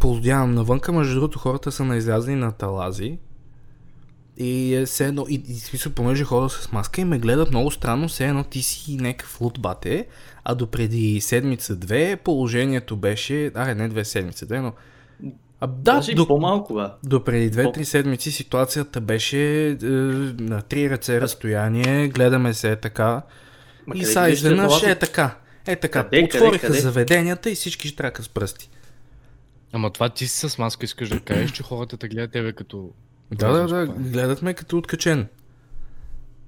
полудявам навънка, между другото хората са наизлязли на талази. И е все едно, и, и смисъл, понеже хода с маска и ме гледат много странно, все едно ти си някакъв лутбате, а допреди седмица-две положението беше, а не две седмици, две, но а, да, Даже до, по-малко, бе. До преди 2-3 седмици ситуацията беше е, на три ръце разстояние, гледаме се е така. Ма и са изведнъж е така. Е така. Къде, Отвориха къде, къде? заведенията и всички штрака с пръсти. Ама това ти си с маска искаш да кажеш, че хората те гледат тебе като... Да, да, да, гледат ме като откачен.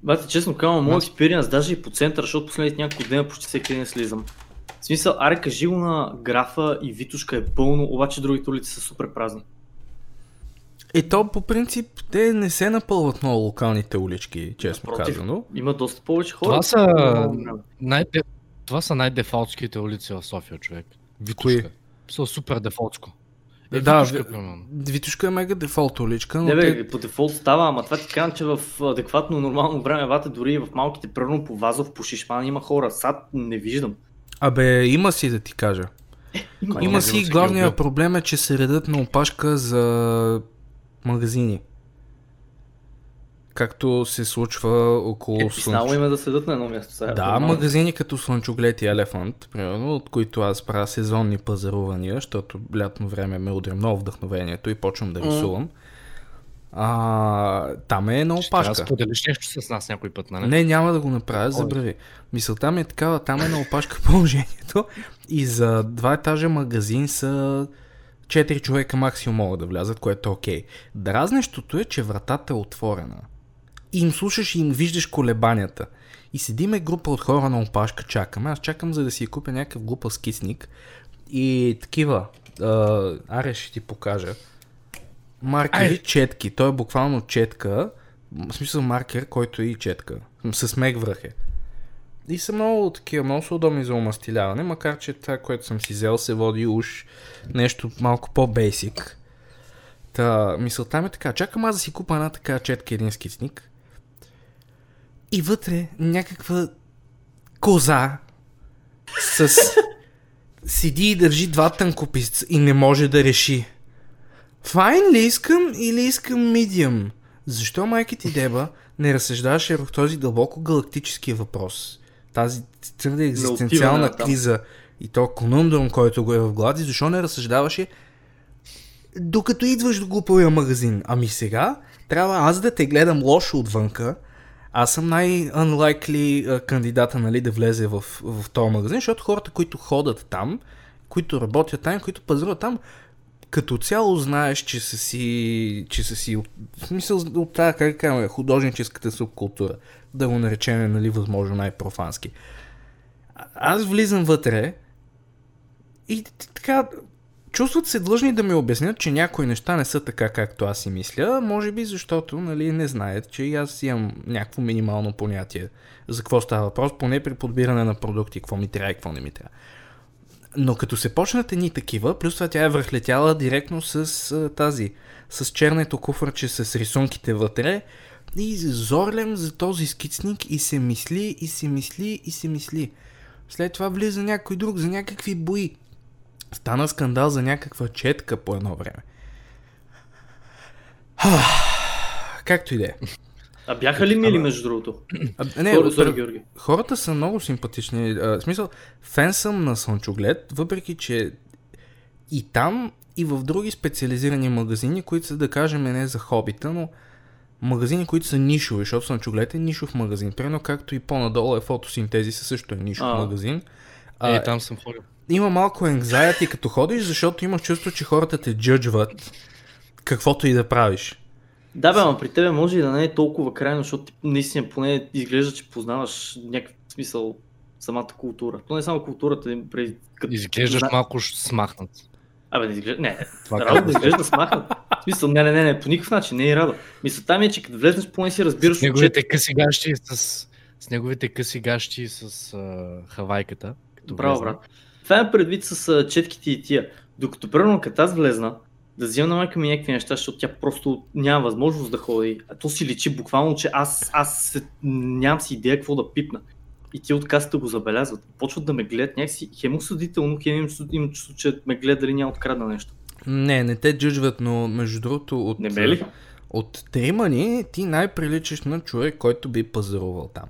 Бате, честно казвам, моят експириенс даже и по центъра, защото последните няколко дена почти всеки ден слизам. В смисъл, аре кажи го на графа и Витушка е пълно, обаче другите улици са супер празни. И то по принцип те не се напълват много локалните улички, честно Напротив, казано. Има доста повече хора. Това са, най- това са най-дефалтските улици в София, човек. Витушка. Са супер дефолтско. Е, да, Витушка, Витушка е мега дефолт уличка. Но не, бе, те... по дефолт става, ама това ти казвам, че в адекватно нормално време, вата дори в малките, пръвно по Вазов, по Шишман има хора. Сад не виждам. Абе, има си да ти кажа. Е, има, има си главният проблем е, че се редат на опашка за магазини. Както се случва около е, Слънч... има да седат на едно място. Сега, да, е магазини като Слънчоглед и Елефант, примерно, от които аз правя сезонни пазарувания, защото лятно време ме удря много вдъхновението и почвам да рисувам. Mm. А, там е на опашка. Ще споделиш нещо с нас някой път, нали? Не, няма да го направя, забрави. Мисълта ми е такава, там е на опашка положението и за два етажа магазин са 4 човека максимум могат да влязат, което е окей. Okay. Дразнещото е, че вратата е отворена. И им слушаш и им виждаш колебанията. И седиме група от хора на опашка, чакаме. Аз чакам за да си купя някакъв глупав скисник. И такива. А, аре ще ти покажа маркери Ай. четки. Той е буквално четка, в смисъл маркер, който е и четка. С мег връх е. И са много такива, много са удобни за умастиляване, макар че това, което съм си взел, се води уж нещо малко по-бейсик. Та, мисълта ми е така, чакам аз да си купа една така четка един скицник. И вътре някаква коза с... Седи и държи два тънкописца и не може да реши Файн ли искам или искам медиум? Защо майка ти Деба не разсъждаваше върху този дълбоко галактически въпрос? Тази твърде екзистенциална криза и то конундрум, който го е в глади, защо не разсъждаваше докато идваш до глупавия магазин? Ами сега трябва аз да те гледам лошо отвънка, аз съм най-unlikely кандидата нали, да влезе в, в този магазин, защото хората, които ходят там, които работят там, които пазаруват там, като цяло знаеш, че са си, че са си в смисъл от тази, как кажем, художническата субкултура, да го наречем, нали, възможно най-профански. Аз влизам вътре и така, чувстват се длъжни да ми обяснят, че някои неща не са така, както аз си мисля, може би защото нали, не знаят, че и аз имам някакво минимално понятие за какво става въпрос, поне при подбиране на продукти, какво ми трябва и какво не ми трябва. Но като се почнат едни такива, плюс това тя е върхлетяла директно с а, тази, с черното куфърче с рисунките вътре и зорлем за този скицник и се мисли, и се мисли, и се мисли. След това влиза някой друг за някакви бои. Стана скандал за някаква четка по едно време. Както и да е. А бяха ли мили, между другото? А, не, Хора, sorry, Георги. хората са много симпатични. А, в смисъл, фен съм на Слънчоглед, въпреки че и там, и в други специализирани магазини, които са, да кажем, не за хобита, но магазини, които са нишови, защото Слънчоглед е нишов магазин. Примерно както и по-надолу е фотосинтези, също е нишов а, магазин. А, е, там съм ходил. Има малко anxiety като ходиш, защото имаш чувство, че хората те джъджват каквото и да правиш. Да, бе, но при тебе може и да не е толкова крайно, защото ти наистина поне изглежда, че познаваш някакъв смисъл самата култура. То не е само културата, преди... Като... Изглеждаш като... малко смахнат. Абе, не изглежда... Не, Това Радо да изглежда смахнат. В смисъл, не, не, не, не, по никакъв начин, не е Радо. Мисълта ми е, че като влезнеш поне си разбираш... С неговите че... къси гащи с... С неговите къси гащи с uh, хавайката. Браво, брат. Това е предвид с четките и тия. Докато примерно като аз влезна, да взема на майка ми някакви неща, защото тя просто няма възможност да ходи. А то си личи буквално, че аз, аз нямам си идея какво да пипна. И ти от касата го забелязват. Почват да ме гледат някакси хем осъдително, хем им, им че ме гледат дали няма открадна нещо. Не, не те джъджват, но между другото от, Не бе ли? от трима ни ти най-приличаш на човек, който би пазарувал там.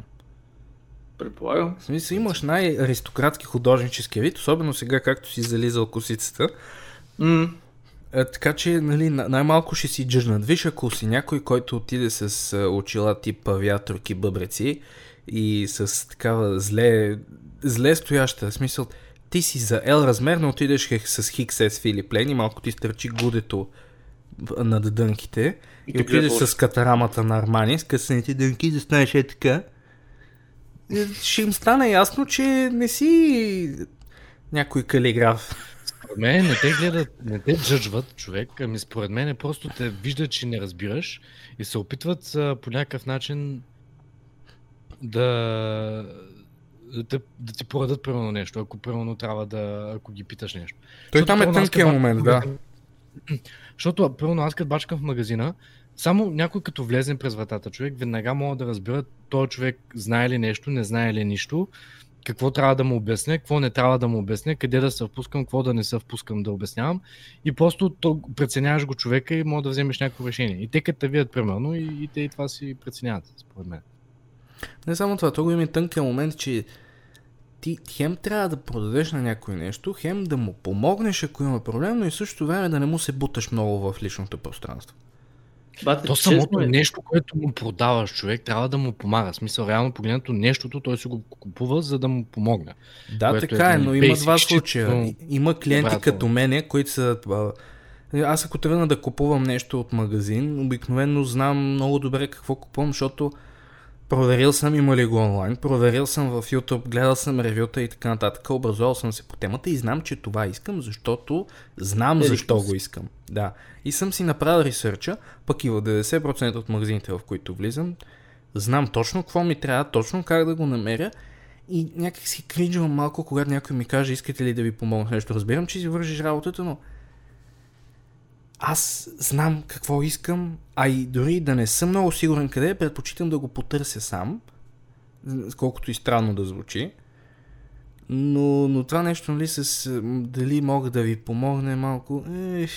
Предполагам. В смисъл имаш най-аристократски художнически вид, особено сега както си зализал косицата. М, А, така че, нали, на- най-малко ще си джъжнат. Виж, ако си някой, който отиде с а, очила тип авиаторки, бъбреци и с такава зле, зле стояща, смисъл, ти си за L размер, но отидеш с XS Филип Лейн и малко ти стърчи гудето над дънките и, И отидеш с катарамата на Армани, с късаните дънки, да станеш е така. Ще им стане ясно, че не си някой калиграф. Според мен не те гледат, не те джъджват човек, ами според мен е просто те виждат, че не разбираш и се опитват а, по някакъв начин да, да, да ти порадат примерно нещо, ако примерно трябва да, ако ги питаш нещо. Той Защото, там е примерно, аз тънкия като момент, да. Защото, примерно, аз като бачкам в магазина, само някой като влезе през вратата човек, веднага мога да разбира този човек знае ли нещо, не знае ли нищо, какво трябва да му обясня, какво не трябва да му обясня, къде да се впускам, какво да не се впускам да обяснявам. И просто то, преценяваш го човека и може да вземеш някакво решение. И те като те видят примерно и, и те и това си преценяват, според мен. Не само това, то го има и тънкия момент, че ти хем трябва да продадеш на някой нещо, хем да му помогнеш, ако има проблем, но и в същото време да не му се буташ много в личното пространство. Бате, То самото е. нещо, което му продаваш човек, трябва да му помага. В смисъл, реално погледнато, нещото той си го купува, за да му помогне. Да, така е, е, нали, но има два случая. Има клиенти обратно. като мене, които са... а, Аз ако тръгна да купувам нещо от магазин, обикновено знам много добре какво купувам, защото проверил съм има ли го онлайн, проверил съм в YouTube, гледал съм ревюта и така нататък, образувал съм се по темата и знам, че това искам, защото знам Еди защо си. го искам. Да. И съм си направил ресърча, пък и в 90% от магазините, в които влизам, знам точно какво ми трябва, точно как да го намеря и някак си кринжвам малко, когато някой ми каже, искате ли да ви помогна нещо. Разбирам, че си вършиш работата, но аз знам какво искам, а и дори да не съм много сигурен къде, предпочитам да го потърся сам, колкото и странно да звучи. Но, но това нещо, нали, с дали мога да ви помогне малко, ех,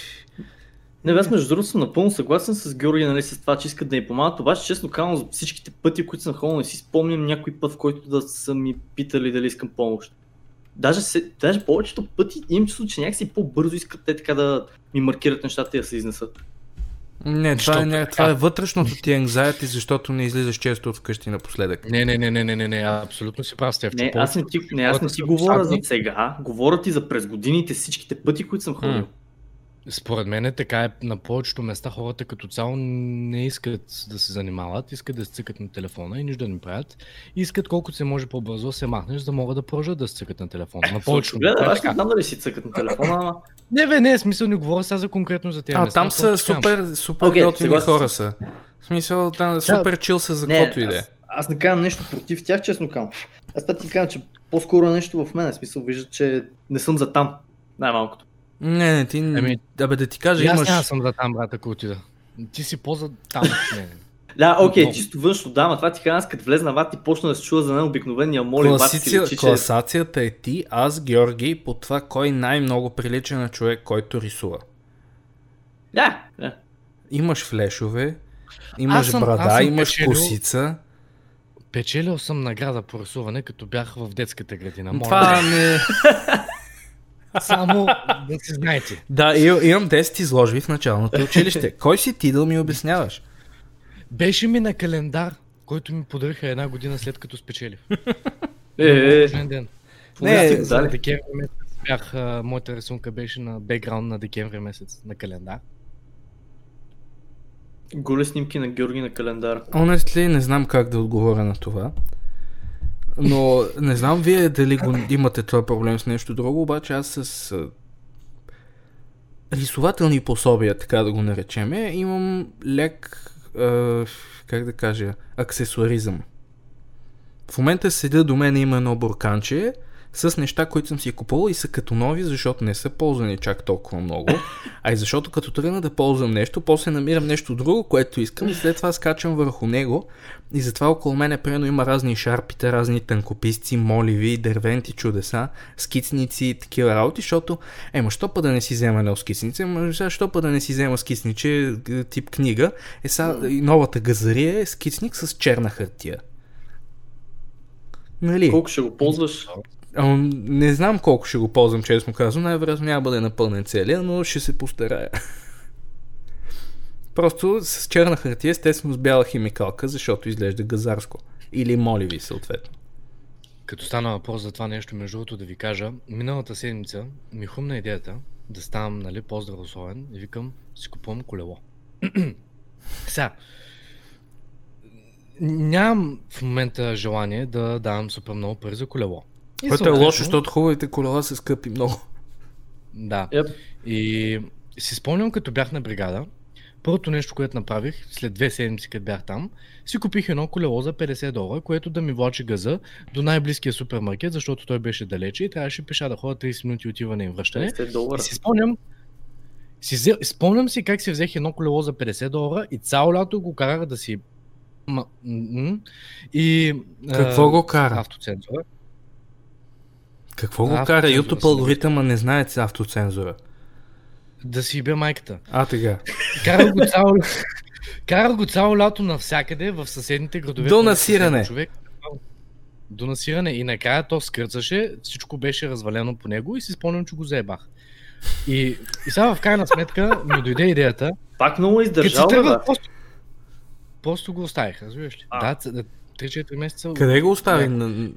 Не, аз между другото съм напълно съгласен с Георги, нали, с това, че искат да ни помагат, обаче честно казвам, за всичките пъти, които съм ходил, не си спомням някой път, в който да са ми питали дали искам помощ. Даже, се, даже повечето пъти имам чувство, че някакси по-бързо искат те така да ми маркират нещата и да се изнесат. Не, това, е, така. това е вътрешното ти anxiety, защото не излизаш често от вкъщи напоследък. Не, не, не, не, не, не, не, абсолютно си прав, Стефчо. Не, аз не ти, не, аз не ти говоря за сега, говоря ти за през годините всичките пъти, които съм ходил. Според мен е така е на повечето места хората като цяло не искат да се занимават, искат да се цъкат на телефона и нищо да не правят. Искат колкото се може по-бързо да се махнеш, за да могат да продължат да се цъкат на телефона. На повечето места е аз не знам дали си цъкат на телефона, ама... Не, бе, не, смисъл не говоря сега за конкретно за тези А, места. там са супер, супер Окей, готини съгласен хора са. В смисъл, там супер чил са за каквото и да е. аз, не казвам нещо против тях, честно казвам. Аз това ти казвам, че по-скоро е нещо в мен, в смисъл вижда, че не съм за там, най-малкото. Не, не, ти... Ами, Абе да ти кажа, аз имаш... няма съм за там, брат, ако отида. Ти си по-за там. Не, не. Да, окей, Много. чисто външно, да, ма това ти казвам, аз като влезна ват и почна да се чува за най-обикновения моли, Класици... личи, че... Класацията е ти, аз, Георги, по това кой най-много прилича на човек, който рисува. Да, да. Имаш флешове, имаш съм- аз брада, съм имаш печелил- косица. Печелил съм награда по рисуване, като бях в детската градина. Моля, Това не... Само да си знаете. Да, и- имам 10 изложби в началното училище. Кой си ти да ми обясняваш? Беше ми на календар, който ми подариха една година след като спечелих. Е, е, е. Ден. Не, За декември месец бях, а, моята рисунка беше на бекграунд на декември месец на календар. Голи снимки на Георги на календара. Honestly, не знам как да отговоря на това. Но не знам вие дали го имате това проблем с нещо друго, обаче аз с рисователни пособия, така да го наречеме, имам лек, а, как да кажа, аксесуаризъм. В момента седя до мен има едно бурканче с неща, които съм си купувал и са като нови, защото не са ползвани чак толкова много, а и защото като тръгна да ползвам нещо, после намирам нещо друго, което искам и след това скачам върху него и затова около мене примерно има разни шарпите, разни тънкописци, моливи, дървенти чудеса, скицници и такива работи, защото ема, що па да не си взема едно скицнице, ама сега, що па да не си взема скицниче тип книга, е са, новата газария е скицник с черна хартия. Нали? Колко ще го ползваш? Не знам колко ще го ползвам, честно казвам. Най-вероятно няма бъде напълнен целия, но ще се постарая. Просто с черна хартия, естествено с бяла химикалка, защото изглежда газарско. Или моливи, съответно. Като стана въпрос за това нещо, между другото да ви кажа, миналата седмица ми хрумна идеята да ставам нали, по-здравословен и викам, си купувам колело. Сега, нямам в момента желание да давам супер много пари за колело. И Което е лошо, защото хубавите колела са скъпи много. Да. Yep. И си спомням, като бях на бригада, първото нещо, което направих, след две седмици, като бях там, си купих едно колело за 50 долара, което да ми влачи газа до най-близкия супермаркет, защото той беше далече и трябваше пеша да ходя 30 минути отиване и връщане. 50 долара. И си спомням, си взе, спомням си как си взех едно колело за 50 долара и цяло лято го карах да си Ма, м- и, Какво а, го кара? Автоцензура. Какво го кара? YouTube алгоритъма не знае с автоцензура. Да си бе майката. А, тега. Карах го цяло, карах го цяло лято навсякъде в съседните градове. До насиране. Човек, до насиране. И накрая то скърцаше, всичко беше развалено по него и си спомням, че го заебах. И, и сега в крайна сметка ми дойде идеята. Пак много издържал, бе. просто, просто го оставих, разбираш ли? А. Да, ц- 3-4 месеца. Къде го остави? На...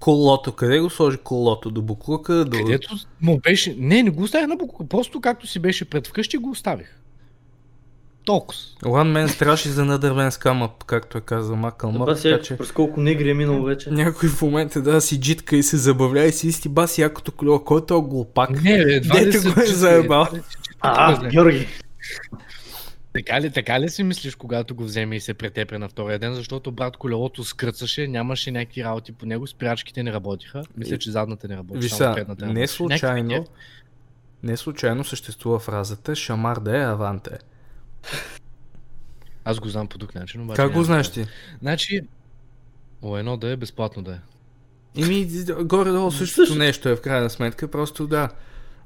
Колото. Къде го сложи колото? До буклука? До... Където му беше... Не, не го оставих на буклука. Просто както си беше пред вкъщи, го оставих. Толкова. One man страши за надървен скамъп, както е казал Макъл Мър, Ба, така сега, че през колко негри е минало вече. някой в момента да си джитка и се забавлява и си исти баси якото колело, който е глупак. Не, бе, едва ли Дето се го е заебал. А. Георги. Така ли, така ли си мислиш, когато го вземе и се претепе на втория ден, защото брат колелото скръцаше, нямаше някакви работи по него, спирачките не работиха. Мисля, че задната не работи. Предната не случайно, не случайно съществува фразата Шамар да е аванте. Аз го знам по друг начин, обаче. Как го знаеш е. ти? Значи, о, едно да е, безплатно да е. Ими, горе-долу същото Също. нещо е в крайна сметка, просто да.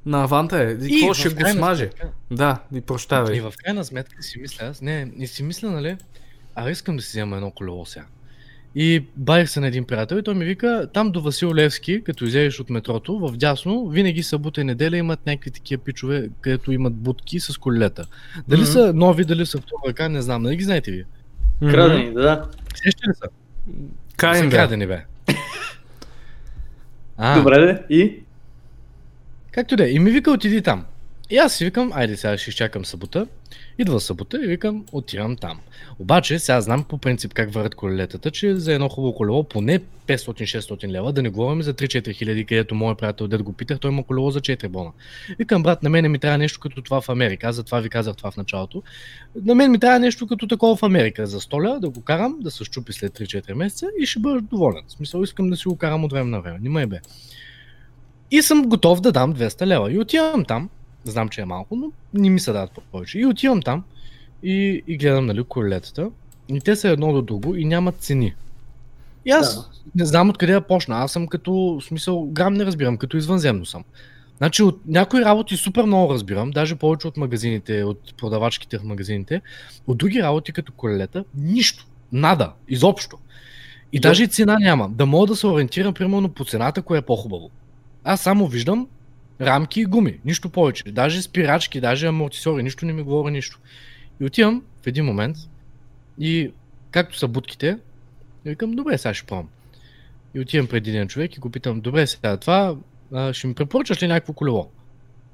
На аванта е. И какво ще го смаже? сметка- Да, и прощавай. И в крайна сметка си мисля, аз не, и си мисля, нали, а искам да си взема едно колело сега. И бавих се на един приятел и той ми вика, там до Васил Левски, като излезеш от метрото, в дясно, винаги събота и неделя имат някакви такива пичове, където имат будки с колелета. Дали Мгм. са нови, дали са втора ръка, не знам, нали ги знаете ви? Мгм. Крадени, да. Сеща ли са? Kind Са крадени, бе. А, Добре. И? Както да е. И ми вика, отиди там. И аз си викам, айде сега ще изчакам събота. Идва събота и викам, отивам там. Обаче, сега знам по принцип как върват колелетата, че за едно хубаво колело поне 500-600 лева, да не говорим за 3-4 хиляди, където моят приятел дед го питах, той има колело за 4 бона. Викам, брат, на мен ми трябва нещо като това в Америка. Аз затова ви казах това в началото. На мен ми трябва нещо като такова в Америка. За 100 лева да го карам, да се щупи след 3-4 месеца и ще бъда доволен. В смисъл, искам да си го карам от време на време. Нима е бе. И съм готов да дам 200 лева. И отивам там. Знам, че е малко, но не ми се дадат повече. И отивам там и, и гледам нали, колелетата. И те са едно до друго и нямат цени. И аз Да. не знам откъде да почна. Аз съм като, в смисъл, грам не разбирам, като извънземно съм. Значи от някои работи супер много разбирам, даже повече от магазините, от продавачките в магазините. От други работи, като колелета, нищо. Нада. Изобщо. И Да. даже и цена няма. Да мога да се ориентирам, примерно, по цената, кое е по-хубаво. Аз само виждам рамки и гуми, нищо повече. Даже спирачки, даже амортисори, нищо не ми говори нищо. И отивам в един момент и както са будките, викам, добре, сега ще пробвам. И отивам пред един човек и го питам, добре, сега това а, ще ми препоръчаш ли някакво колело?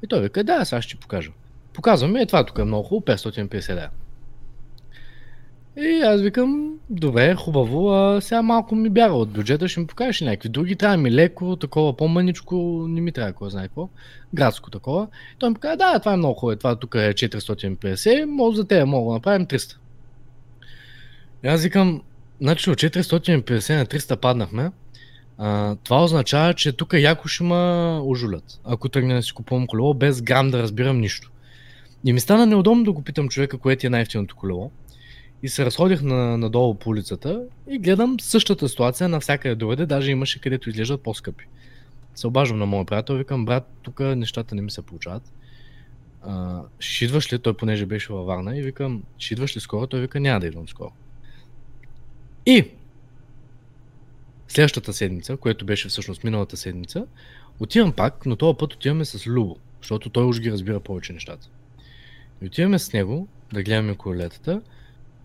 И той вика, да, сега ще ти покажа. Показвам ми, е това тук е много хубаво, 550 лева. И аз викам, добре, хубаво, а сега малко ми бяга от бюджета, ще ми покажеш някакви други, трябва ми леко, такова по-мъничко, не ми трябва кой знае какво, градско такова. И той ми каза, да, това е много хубаво, това тук е 450, може за те мога да направим 300. И аз викам, значи от 450 на 300 паднахме, А, това означава, че тук яко ще ма ожулят, ако тръгна да си купувам колело, без грам да разбирам нищо. И ми стана неудобно да го питам човека, кое ти е най-ефтиното колело. И се разходих на, надолу по улицата и гледам същата ситуация навсякъде другаде, даже имаше където изглеждат по-скъпи. Се обаждам на моя приятел, викам, брат, тук нещата не ми се получават. А, ще идваш ли? Той понеже беше във Варна и викам, ще идваш ли скоро? Той вика, няма да идвам скоро. И следващата седмица, което беше всъщност миналата седмица, отивам пак, но този път отиваме с Любо, защото той уж ги разбира повече нещата. И отиваме с него да гледаме колелетата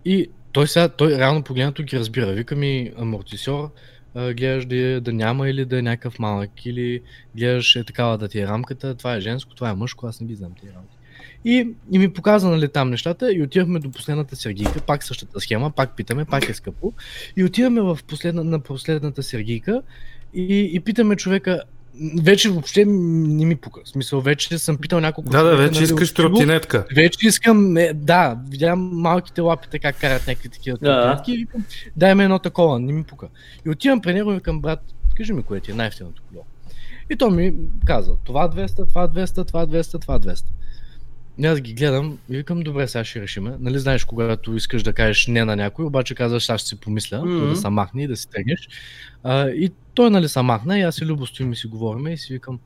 и той сега, той реално погледнато ги разбира. Вика ми амортисьор, гледаш да, да няма или да е някакъв малък, или гледаш е такава да ти е рамката, това е женско, това е мъжко, аз не ги знам тези рамки. И, и ми показа нали, там нещата и отивахме до последната сергийка, пак същата схема, пак питаме, пак е скъпо. И отиваме в последна, на последната сергийка и, и питаме човека, вече въобще не ми пука. В смисъл, вече съм питал няколко Да, да, вече нали, искаш тротинетка. Вече искам, е, да, видявам малките лапите как карат някакви такива Да. тротинетки и викам, дай ме едно такова, не ми пука. И отивам при него и викам, брат, кажи ми кое ти е най-ефтиното колело. И той ми каза, това 200, това 200, това 200, това 200. И аз ги гледам и викам, добре, сега ще решиме. Нали знаеш, когато искаш да кажеш не на някой, обаче казваш, аз ще си помисля, mm-hmm. Да се махне и да си тръгнеш. А, и той нали се махна и аз и Любо стоим и си говорим и си викам,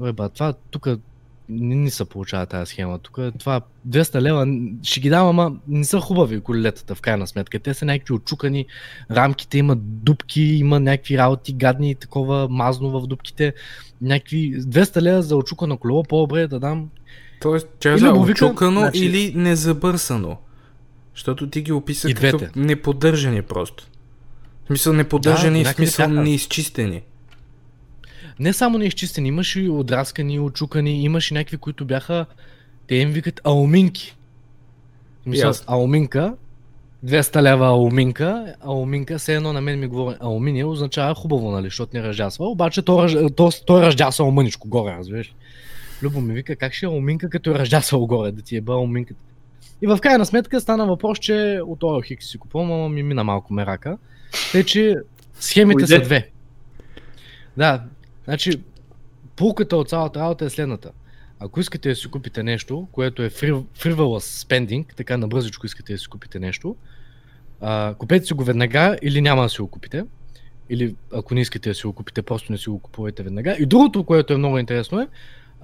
Бе, ба, това тук не ни се получава тази схема. Тук това 200 лева ще ги дам, ама не са хубави колелетата в крайна сметка. Те са някакви отчукани, рамките имат дупки, има някакви работи гадни и такова мазно в дупките. Някакви 200 лева за отчукано колело, по-добре е да дам. Тоест, че Или е вика, очукано значи- или незабърсано. Защото ти ги описа И като двете. неподдържани просто. В смисъл неподдържани, Да, в смисъл бяха. неизчистени. Не само неизчистени, имаше и отраскани, отчукани, имаше някакви, които бяха, те им викат ауминки. Мисля, Ясно. ауминка, 200 лева ауминка, ауминка, все едно на мен ми говори алуминия, означава хубаво, нали, защото не ръждясва, обаче то, ръж- то, той ръждясва мъничко горе, разбираш. Любо ми вика, как ще е ауминка, като е ръждясал горе, да ти е бъл ауминката. И в крайна сметка стана въпрос, че от този хикс си купувам, ама ми мина малко мерака. Те, че схемите са Уйде. две. Да, значи, пулката от цялата работа е следната. Ако искате да си купите нещо, което е frivolous spending, така набързичко искате да си купите нещо, а, купете си го веднага или няма да си го купите. Или ако не искате да си го купите, просто не си го купувайте веднага. И другото, което е много интересно е,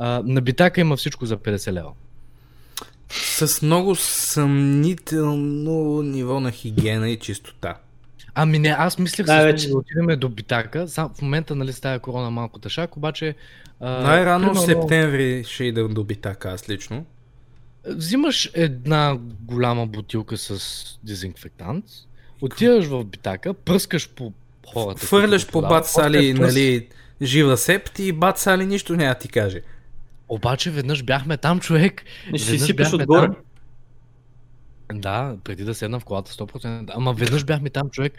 а, на битака има всичко за 50 лева. С много съмнително ниво на хигиена и чистота. Ами не, аз мислех Да, вече. да отидем до битака. Сам, в момента нали с тази корона малко тъшак, обаче... А, Най-рано в примерно, септември ще идам до битака аз лично. Взимаш една голяма бутилка с дезинфектант, отиваш в битака, пръскаш по хората. Фърляш по бат Сали, нали, жива септ и бат Сали нищо няма да ти каже. Обаче веднъж бяхме там, човек. Не ще си сипеш отгоре. там. Да, преди да седна в колата 100%. Ама веднъж бяхме там, човек.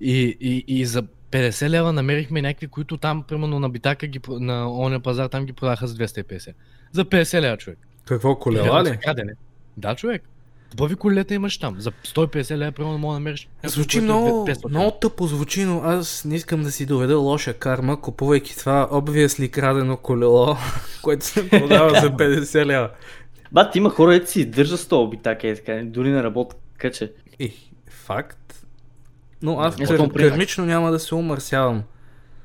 И, и, и за 50 лева намерихме някакви, които там, примерно на битака, ги, на ония пазар, там ги продаха за 250. За 50 лева, човек. Какво, колела ли? За крадене. Да, човек. Хубави колета имаш там. За 150 лева, примерно, мога да намериш. Звучи е много, 500 много тъпо звучи, но аз не искам да си доведа лоша карма, купувайки това obviously крадено колело, което се продава за 50 лева. Бат, има хора, ето си държа с този битак, е така, дори не работят. Така че, И, факт. Но аз кърмично няма да се умърсявам.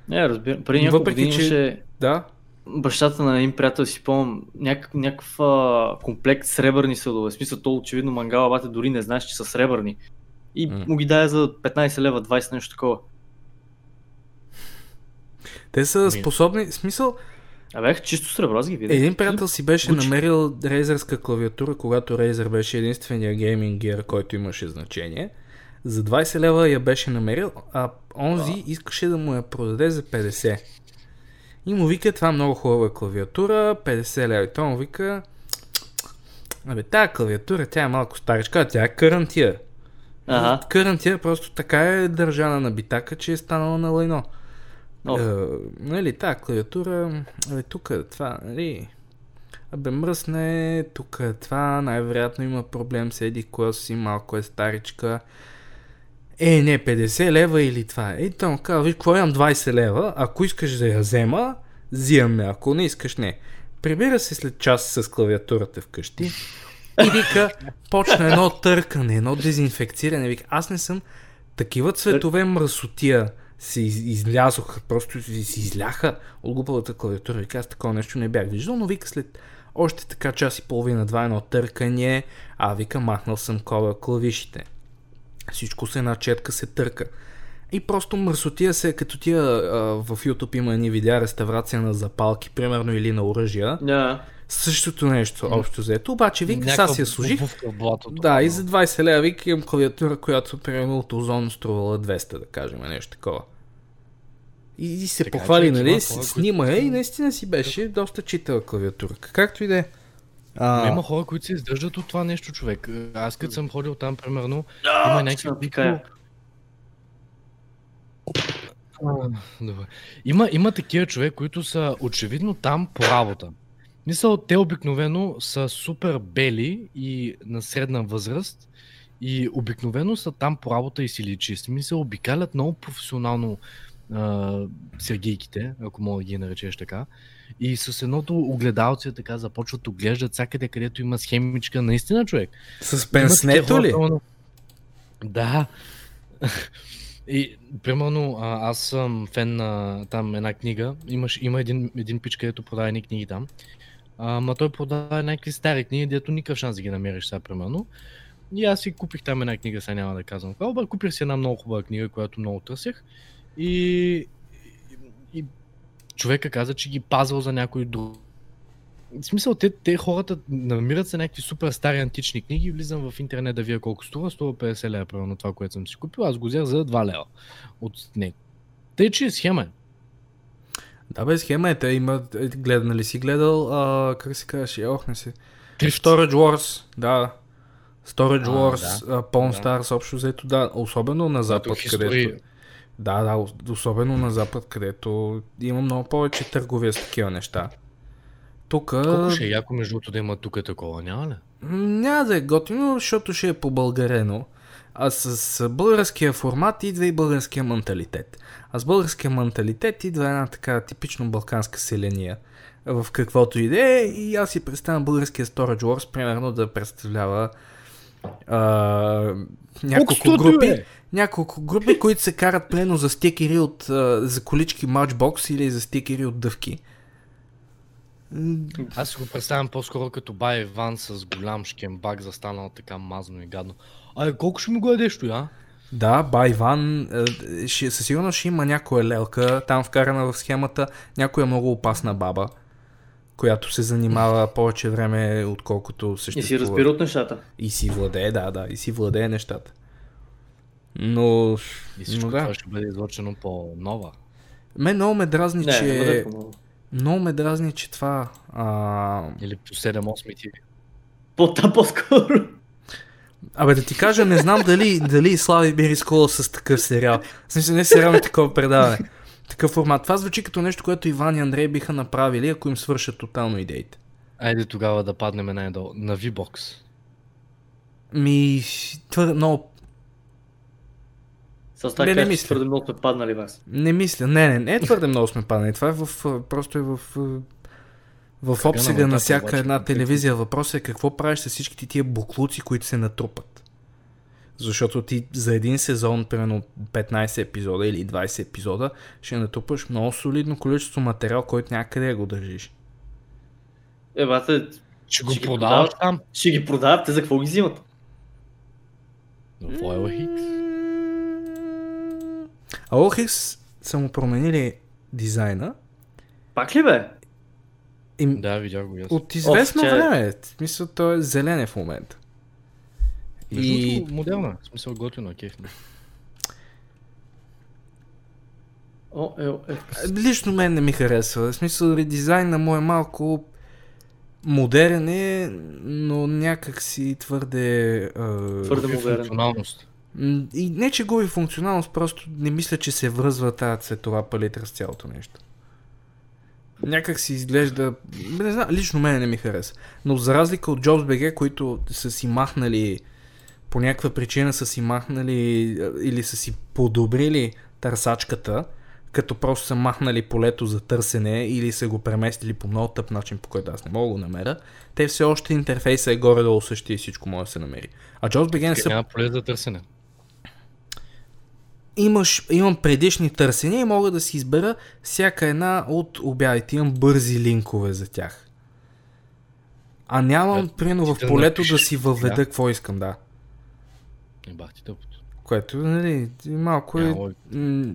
не, разбирам. Преди няколко Въпреки, години че- имаше Да, бащата на един приятел, си спомням, някакъв, някакъв а, комплект сребърни съдове. В смисъл, то очевидно мангала бате дори не знаеш, че са сребърни. И М. му ги даде за 15 лева, 20 нещо такова. те са Ами. способни, в смисъл, А бях чисто сребро, аз ги видях. един приятел си беше Звучи. намерил рейзърска клавиатура, когато Razer беше единствения гейминг гир, който имаше значение. За 20 лева я беше намерил, а онзи искаше да му я продаде за 50. И му вика, това е много хубава клавиатура, 50 лева. И той му вика, абе, тази клавиатура, тя е малко старичка, а тя е карантия. Ага. Карантия просто така е държана на битака, че е станала на лайно. Е, нали, тази клавиатура, абе, тук това, нали, абе, мръсне, тук това, най-вероятно има проблем с еди коя си, малко е старичка. Е, не, 50 лева или това. Е, там казва, виж, какво имам 20 лева, ако искаш да я взема, взимаме, ако не искаш, не. Прибира се след час с клавиатурата вкъщи и вика, почна едно търкане, едно дезинфекциране. Вика, аз не съм такива цветове мръсотия се из, излязоха, просто си изляха от глупавата клавиатура. Вика, аз такова нещо не бях виждал, но вика след още така час и половина, два едно търкане, а вика, махнал съм кола клавишите. Всичко се една четка се търка. И просто мърсотия се, като тия а, в YouTube има едни видеа реставрация на запалки, примерно, или на оръжия. Yeah. Същото нещо, общо взето. Обаче, вика, сега си я служих. Да, и за 20 лева вика имам клавиатура, която примерно от озон струвала 200, да кажем, нещо такова. И, и се Така, похвали, че нали, с- снима я които- и наистина си беше доста читава клавиатурка. Както и да е. А, Но има хора, които се издържат от това нещо, човек. Аз като съм ходил там, примерно, А, има някакви. А, Добре. Има, има такива човек, които са очевидно там по работа. Мисъл, те обикновено са супер бели и на средна възраст и обикновено са там по работа и си личи. Смисъл, обикалят много професионално а, сергийките, ако мога да ги наречеш така. И с едното огледалце така започват да оглеждат всякъде, където има схемичка. Наистина, човек. с пенснето хора, ли? примерно- Да. И, примерно, а, аз съм фен на там една книга. Имаш, има един, един пич, където продава едни книги там. А, ма той продава някакви стари книги, дето никакъв шанс да ги намериш сега, примерно. И аз си купих там една книга, сега няма да казвам каква, обаче купих си една много хубава книга, която много търсех. И, и, и човека каза, че ги пазил за някой друг. В смисъл, те, те хората намират се някакви супер стари антични книги, влизам в интернет да вия колко струва, 150 лева, примерно това, което съм си купил, аз го взех за 2 лева от него. Тъй, че е схема е. Да, бе, схема е. Те има, е, гледа, нали си гледал, а, как се казваше, ох, не си. Трифт. Storage Wars, да. Storage А, Wars, да. Pawn Да. Stars, общо взето, да. Особено на запад, History- където... Да, да, ос- особено на запад, където има много повече търговия с такива неща. Тук... Колко ще е яко между другото да има тук такова, няма ли? Няма да е готино, защото ще е по-българено. А с, българския формат идва и българския менталитет. А с българския менталитет идва една така типично балканска селения в каквото и да е. И аз си представям българския Storage Wars, примерно да представлява а, няколко групи, е? Няколко групи, които се карат плено за стикери от, а, за колички Matchbox или за стикери от дъвки. Аз си го представям по-скоро като бай Иван с голям шкембак, застанал така мазно и гадно. Ай, колко ще ми го ядеш той, а? Да, Байван, ще, със сигурност ще има някоя лелка, там вкарана в схемата, някоя много опасна баба, която се занимава повече време, отколкото И съществува. си разбира от нещата. И си владее, да, да, и си владее нещата. Но, И всичко но да. това ще бъде излъчено по-нова. Мен много ме дразни, Не, не бъде че... по-много. Много ме дразни, че това... А... Или по 7-8 ти. По-та по-скоро. Абе да ти кажа, не знам дали, дали Слави би рискувал с такъв сериал. В смисъл не сериал, но такова предаване. Такъв формат. Това звучи като нещо, което Иван и Андрей биха направили, ако им свършат тотално идеите. Айде тогава да паднем най-долу. На V-Box. Ми, твърде много... С така не кажа, мисля. твърде много сме паднали вас. Не мисля. Не, не, не е твърде много сме паднали. Това е в... Просто е в... В обсега на всяка обаче, една конкретно. телевизия. Въпросът е какво правиш с всичките тия буклуци, които се натрупат. Защото ти за един сезон, примерно 15 епизода или 20 епизода, ще натрупаш много солидно количество материал, който някъде да го държиш. Е, бате, Ще го Ще ги продаваш там. ще ги продават, те за какво ги взимат? В OLX. А OLX са му променили дизайна Пак ли бе? и Да, видях го от известно че- време. В смисъл, той е зелен е в момента. И другото, моделна. В смисъл готино, кеф. ми. О, е, е. Лично мен не ми харесва. В смисъл, редизайна му е малко модерен е, но някак си твърде... Твърде модерен. функционалност. И не, че губи функционалност, просто не мисля, че се връзва тази цветова палитра с цялото нещо. Някак си изглежда... Не знам, лично мен не ми хареса. Но за разлика от JobsBG, които са си махнали по някаква причина са си махнали или са си подобрили търсачката, като просто са махнали полето за търсене или са го преместили по много тъп начин, по който аз не мога да го намеря, те все още интерфейса е горе-долу същия и всичко може да се намери. А Jaws Begin са... Няма поле за търсене. Имаш, имам предишни търсения и мога да си избера всяка една от обявите. Имам бързи линкове за тях. А нямам, Да, примерно, ти в да полето да напишеш. си въведа Да. какво искам, да. Не бах ти тъпото. Което, нали, малко е...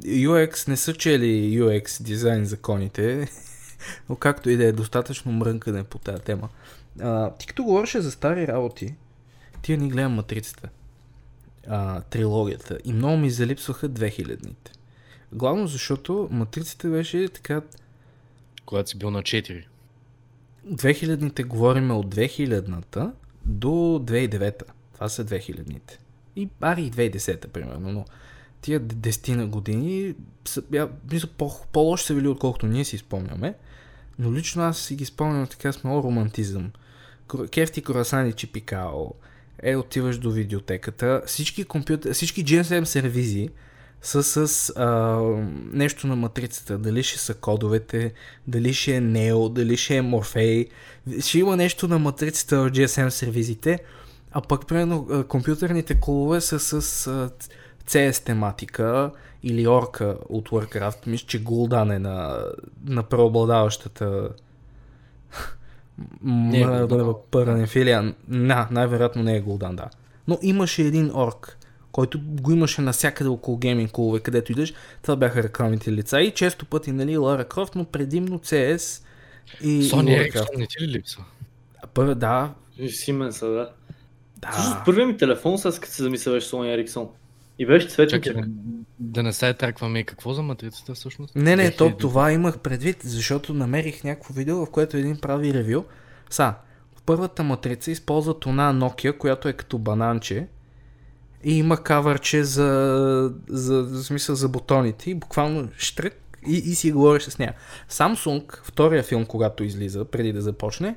UX не са чели UX дизайн законите, но както и да е достатъчно мрънкане по тази тема. А, ти като говореше за стари работи, тия ни гледам матрицата, а, трилогията, и много ми залипсваха 2000-ните. Главно защото матрицата беше така... Когато си бил на 4. 2000-ните говориме от 2000-та до 2009-та. Това са 2000-ните. И ари и 2010-та, примерно, но тия 10 на години са, я, мисля, по, по-лоши са били, отколкото ние си спомняме. Но лично аз си ги спомням така с много романтизъм. Кефти корасани чипикао. Е, отиваш до видеотеката. Всички компютър, всички GSM сервизи са с а, нещо на матрицата. Дали ще са кодовете, дали ще е Neo, дали ще е Morphe. Ще има нещо на матрицата в GSM сервизите. А пък, примерно, компютърните колове са с а, CS тематика или орка от Warcraft. Мисля, че Гулдан е на, на преобладаващата Не е Гул'дан. Паранефилия. На, най-вероятно не е Гулдан, да. Но имаше един орк, който го имаше навсякъде около гейминг клубове, където идеш. Това бяха рекламните лица и често пъти, нали, Лара Крофт, но предимно CS и, Sony Ericsson не ти ли липсва? Първо, да, Сименса, да. да. Всъщност, първият ми телефон, сега като се замисля, беше Sony Ericsson. И беше цветен. Чакай, да, не се тракваме и какво за матрицата всъщност? Не, не, то 2000. това имах предвид, защото намерих някакво видео, в което един прави ревю. Са, в първата матрица използват она Nokia, която е като бананче и има кавърче за, за, за смисъл за бутоните и буквално штрък и, и си говориш с нея. Samsung, втория филм, когато излиза, преди да започне,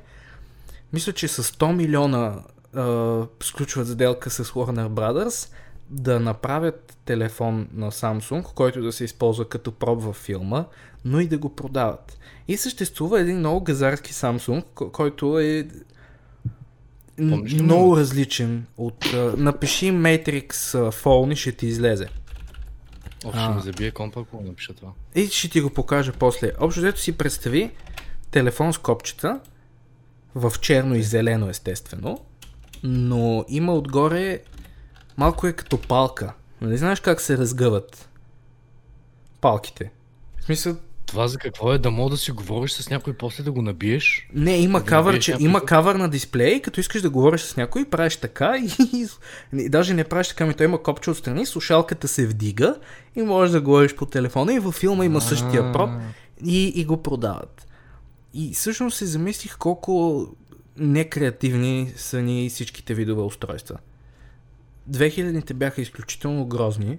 мисля, че с 100 милиона а, сключват сделка с Warner Brothers да направят телефон на Samsung, който да се използва като проб във филма, но и да го продават. И съществува един много газарски Samsung, ко- който е Помниш много различен от... А, напиши Matrix Phone и ще ти излезе. О, ще А. ми забие компа, ако напиша това. И ще ти го покажа после. Общо взето си представи телефон с копчета, в черно и зелено естествено, но има отгоре малко е като палка. Нали знаеш как се разгъват палките? В смисъл, Това за какво е? Да мога да си говориш с някой после да го набиеш? не, има Да кавър, че, някой има кавър на дисплея и като искаш да говориш с някой, правиш така и, и даже не правиш така, ми той има копче отстрани, слушалката се вдига и можеш да говориш по телефона и във филма има същия проб и, и го продават. И всъщност се замислих колко некреативни са ни всичките видове устройства. 2000-те бяха изключително грозни.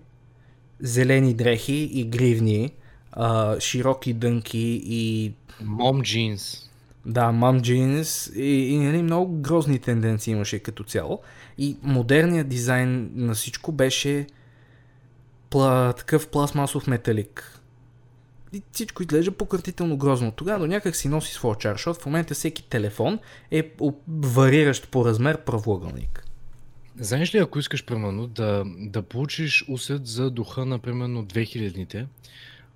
Зелени дрехи и гривни, а, широки дънки и Мом джинс. да, мам джинс и, и нали, много грозни тенденции имаше като цяло. И модерният дизайн на всичко беше пла, такъв пластмасов металик. И всичко изглежда пократително грозно. Тогава до някак си носи своя чар, защото в момента всеки телефон е вариращ по размер правоъгълник. Знаеш ли, ако искаш, примерно, да, да получиш усет за духа на, примерно, 2000-те,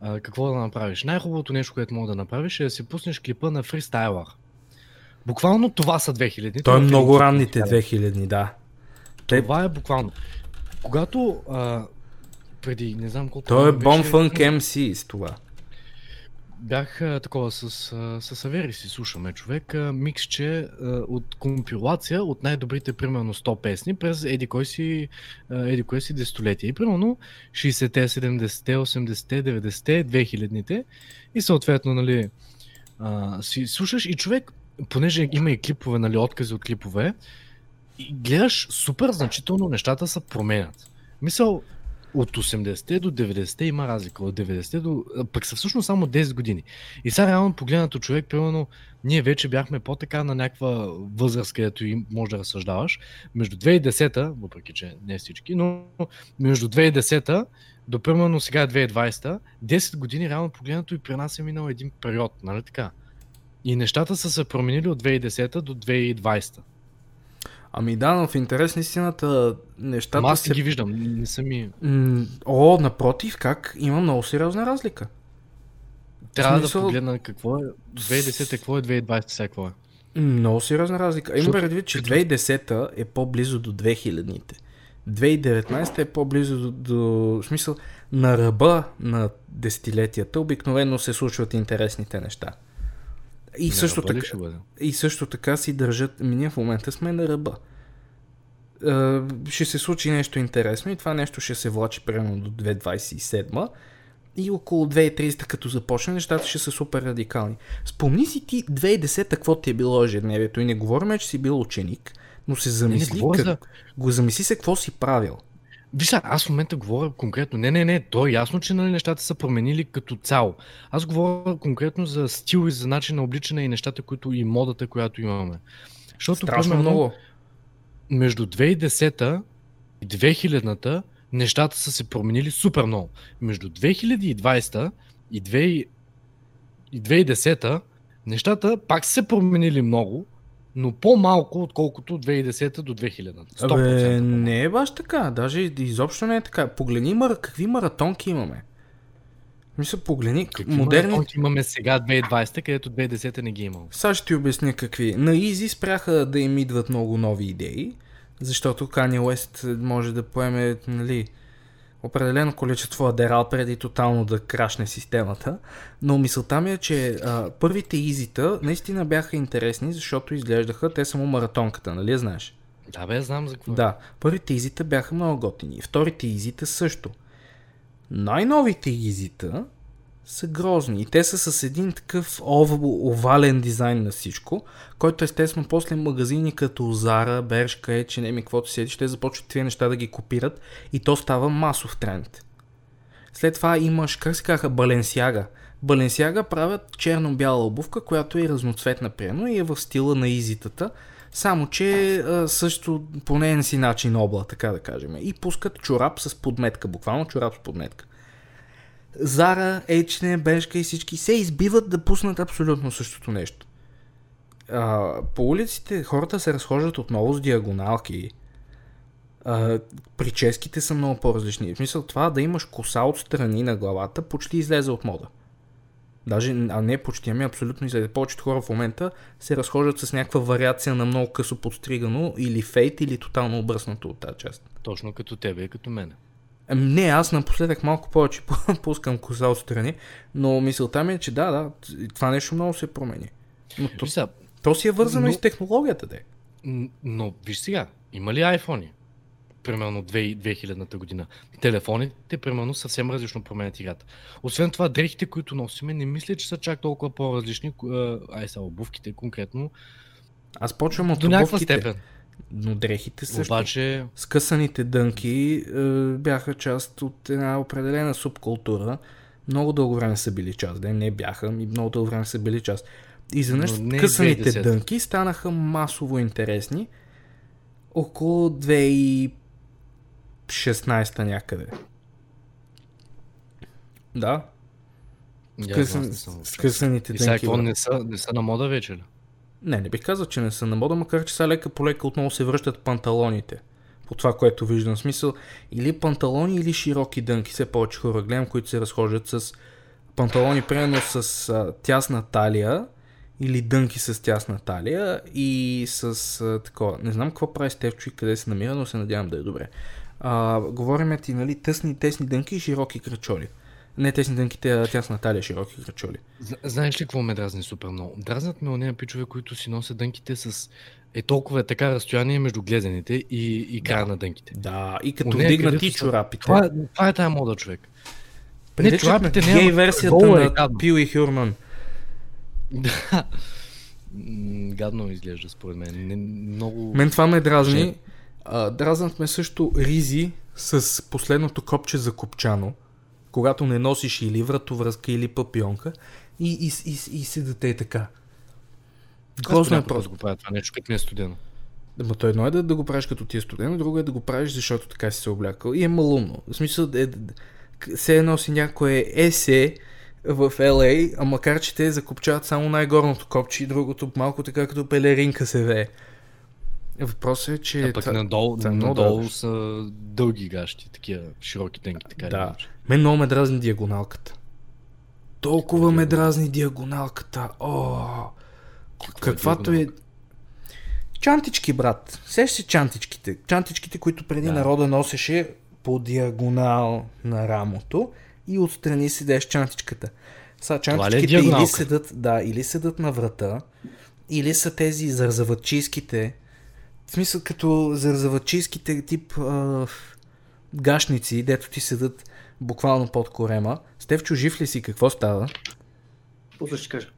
а, какво да направиш? Най-хубавото нещо, което мога да направиш е да си пуснеш клипа на фристайлър. Буквално това са 2000-те. Той е много ранните клип. 2000, да. Това е буквално. Когато а, преди не знам колко... той е беше, Funk MC с това. Бях а, такова с, а, с Авери си слушаме човек, а, миксче а, от компилация от най-добрите примерно 100 песни през еди кой си, а, еди кой си десетилетие. И примерно 60-те, 70-те, 80-те, 90-те, 2000-те и съответно нали, а, си слушаш и човек, понеже има и клипове, нали, откази от клипове, и гледаш супер значително нещата се променят. Мисъл, От 80-те до 90-те има разлика. От 90-те до... Пък са всъщност само 10 години. И сега реално погледнато човек, примерно, ние вече бяхме по-така на някаква възраст, където и може да разсъждаваш. Между 2010-та, въпреки че не всички, но между 2010-та до примерно сега е 2020-та, 10 години реално погледнато и при нас е минал един период, нали така? И нещата са се променили от 2010 до 2020. Ами да, но в интерес на истината нещата Ама аз се... ги виждам, не са ми... О, напротив, как? Има много сериозна разлика. Трябва смисъл- да погледна какво е 2010, какво е 2020, сега какво е. Много сериозна разлика. Има предвид, че като- 2010 е по-близо до 2000-те. 2019 е по-близо до, до... Смисъл, на ръба на десетилетията обикновено се случват интересните неща. И, На също, така, и също така си държат... Ами Ние в момента сме на ръба. Ще се случи нещо интересно и това нещо ще се влачи примерно до 2027 и около 2030 като започне нещата ще са супер радикални. Спомни си ти 2010 какво ти е било ежедневието и не говорим, че си бил ученик, но се Не, не замисли, говоря как... за... го замисли се какво си правил. Виж, сега, аз в момента говоря конкретно. Не, не, не, то е ясно, че нали, нещата са променили като цяло. Аз говоря конкретно за стил и за начин на обличане и нещата, които и модата, която имаме. Защото, Страшно примерно, много. между 2010 и 2000-та нещата са се променили супер много. Между 2020 и 2000 и 2010 нещата пак са се променили много, но по-малко, отколкото от 2010 до 2000. 100% Абе, не е баш така. Даже изобщо не е така. Погледни мар... какви маратонки имаме. Мисля, погледни Какви модерни... имаме сега 2020, където 2010 не ги е имало. Сега ще ти обясня какви. На Изи спряха да им идват много нови идеи, защото Kanye West може да поеме, нали, определено количество адерал преди тотално да крашне системата. Но мисълта ми е, че а, първите изита наистина бяха интересни, защото изглеждаха, те само маратонката, нали знаеш? Да, бе, знам за какво. е. Да, първите изита бяха много готини. Вторите изита също. Най-новите изита са грозни. И те са с един такъв ов- овален дизайн на всичко, който естествено после магазини като Zara, Bershka, H&M и каквото седиш, те започват тези неща да ги копират и то става масов тренд. След това имаш, как се казаха, Баленсиага. Баленсиага правят черно-бяла обувка, която е разноцветна приемно и е в стила на изитата, само че също по неен си начин обла, така да кажем. И пускат чорап с подметка, буквално чорап с подметка. Зара, H&M, Бершка и всички се избиват да пуснат абсолютно същото нещо. А, по улиците хората се разхождат отново с диагоналки. А, прическите са много по-различни. В смисъл това да имаш коса отстрани на главата почти излезе от мода. Даже, а не почти, ами абсолютно излезе. Повечето хора в момента се разхождат с някаква вариация на много късо подстригано или фейт, или тотално обръснато от тази част. Точно като тебе и като мене. Ами не, аз напоследък малко повече пускам коса отстрани, но мисълта ми е, че да, да, това нещо много се промени. Но то, Виж сега, то си е вързано но- и с технологията, де. но виж сега, има ли iPhone? Примерно 2 2000-та година. Телефоните, примерно, съвсем различно променят играта. Освен това, дрехите, които носиме, не мисля, че са чак толкова по-различни. Ай, са обувките конкретно. Аз почвам от До обувките, степен. Но дрехите също. Обаче, Скъсаните дънки е, бяха част от една определена субкултура. Много дълго време са били част. Да, не бяха, и много дълго време са били част. И изведнъж Но не късаните 2010. дънки станаха масово интересни около 2016 някъде. Да, скъсан, скъсаните И сега дънки. какво брат. не са, не са на мода вече ли? Не, не бих казал, че не са на мода, макар че сега лека по лека отново се връщат панталоните. По това, което виждам. Смисъл, или панталони, или широки дънки. Все повече хора гледам, които се разхождат с панталони, примерно с а, тясна талия, или дънки с тясна талия и с а, такова. Не знам какво прави Стевчо и къде се намира, но се надявам да е добре. А, говорим ти, нали, тъсни, тесни дънки и широки кръчоли. Не тесни дънки, те тясна талия, широки кръчоли. Зна- Знаеш ли какво ме дразни супер много? Дразнат ме онея пичове, които си носят дънките с е толкова е така разстояние между глезените и, и края на дънките. Да, и като Онея, вдигнати са- чорапите. Това, е- това е тая мода, човек. Приличат чорапите на гей версията е на гадно. Пил и Хюрман. Да. Гадно изглежда според мен. Не, много... Мен това ме дразни. А, дразнат ме също ризи с последното копче за копчано, когато не носиш или вратовръзка, или папионка, и, и, и, и седате е така. Грозно е просто. го правя това нещо, като ми е студено. Ама то едно е да, да го правиш като ти е студено, друго е да го правиш, защото така си се облякал. И е малумно. В смисъл, е, се носи някое есе в LA, а макар че те закопчават само най-горното копче и другото малко така като пелеринка се вее. Въпросът е, че... А пък това- надолу, това е надолу добре. са дълги гащи, такива широки тенки, така Да. иначе. Мен много ме дразни диагоналката. Толкова ме дразни диагоналката. О, каквато е... Чантички, брат. Сеш си чантичките. Чантичките, които преди Да. народа носеше по диагонал на рамото и отстрани седеш чантичката. Са, е чантичките или диагоналка? седат, да, или седат на врата, или са тези зарзавачийските, в смисъл като зарзавачийските тип а, гашници, дето ти седат буквално под корема. Стевчо, жив ли си? Какво става? После ще кажа.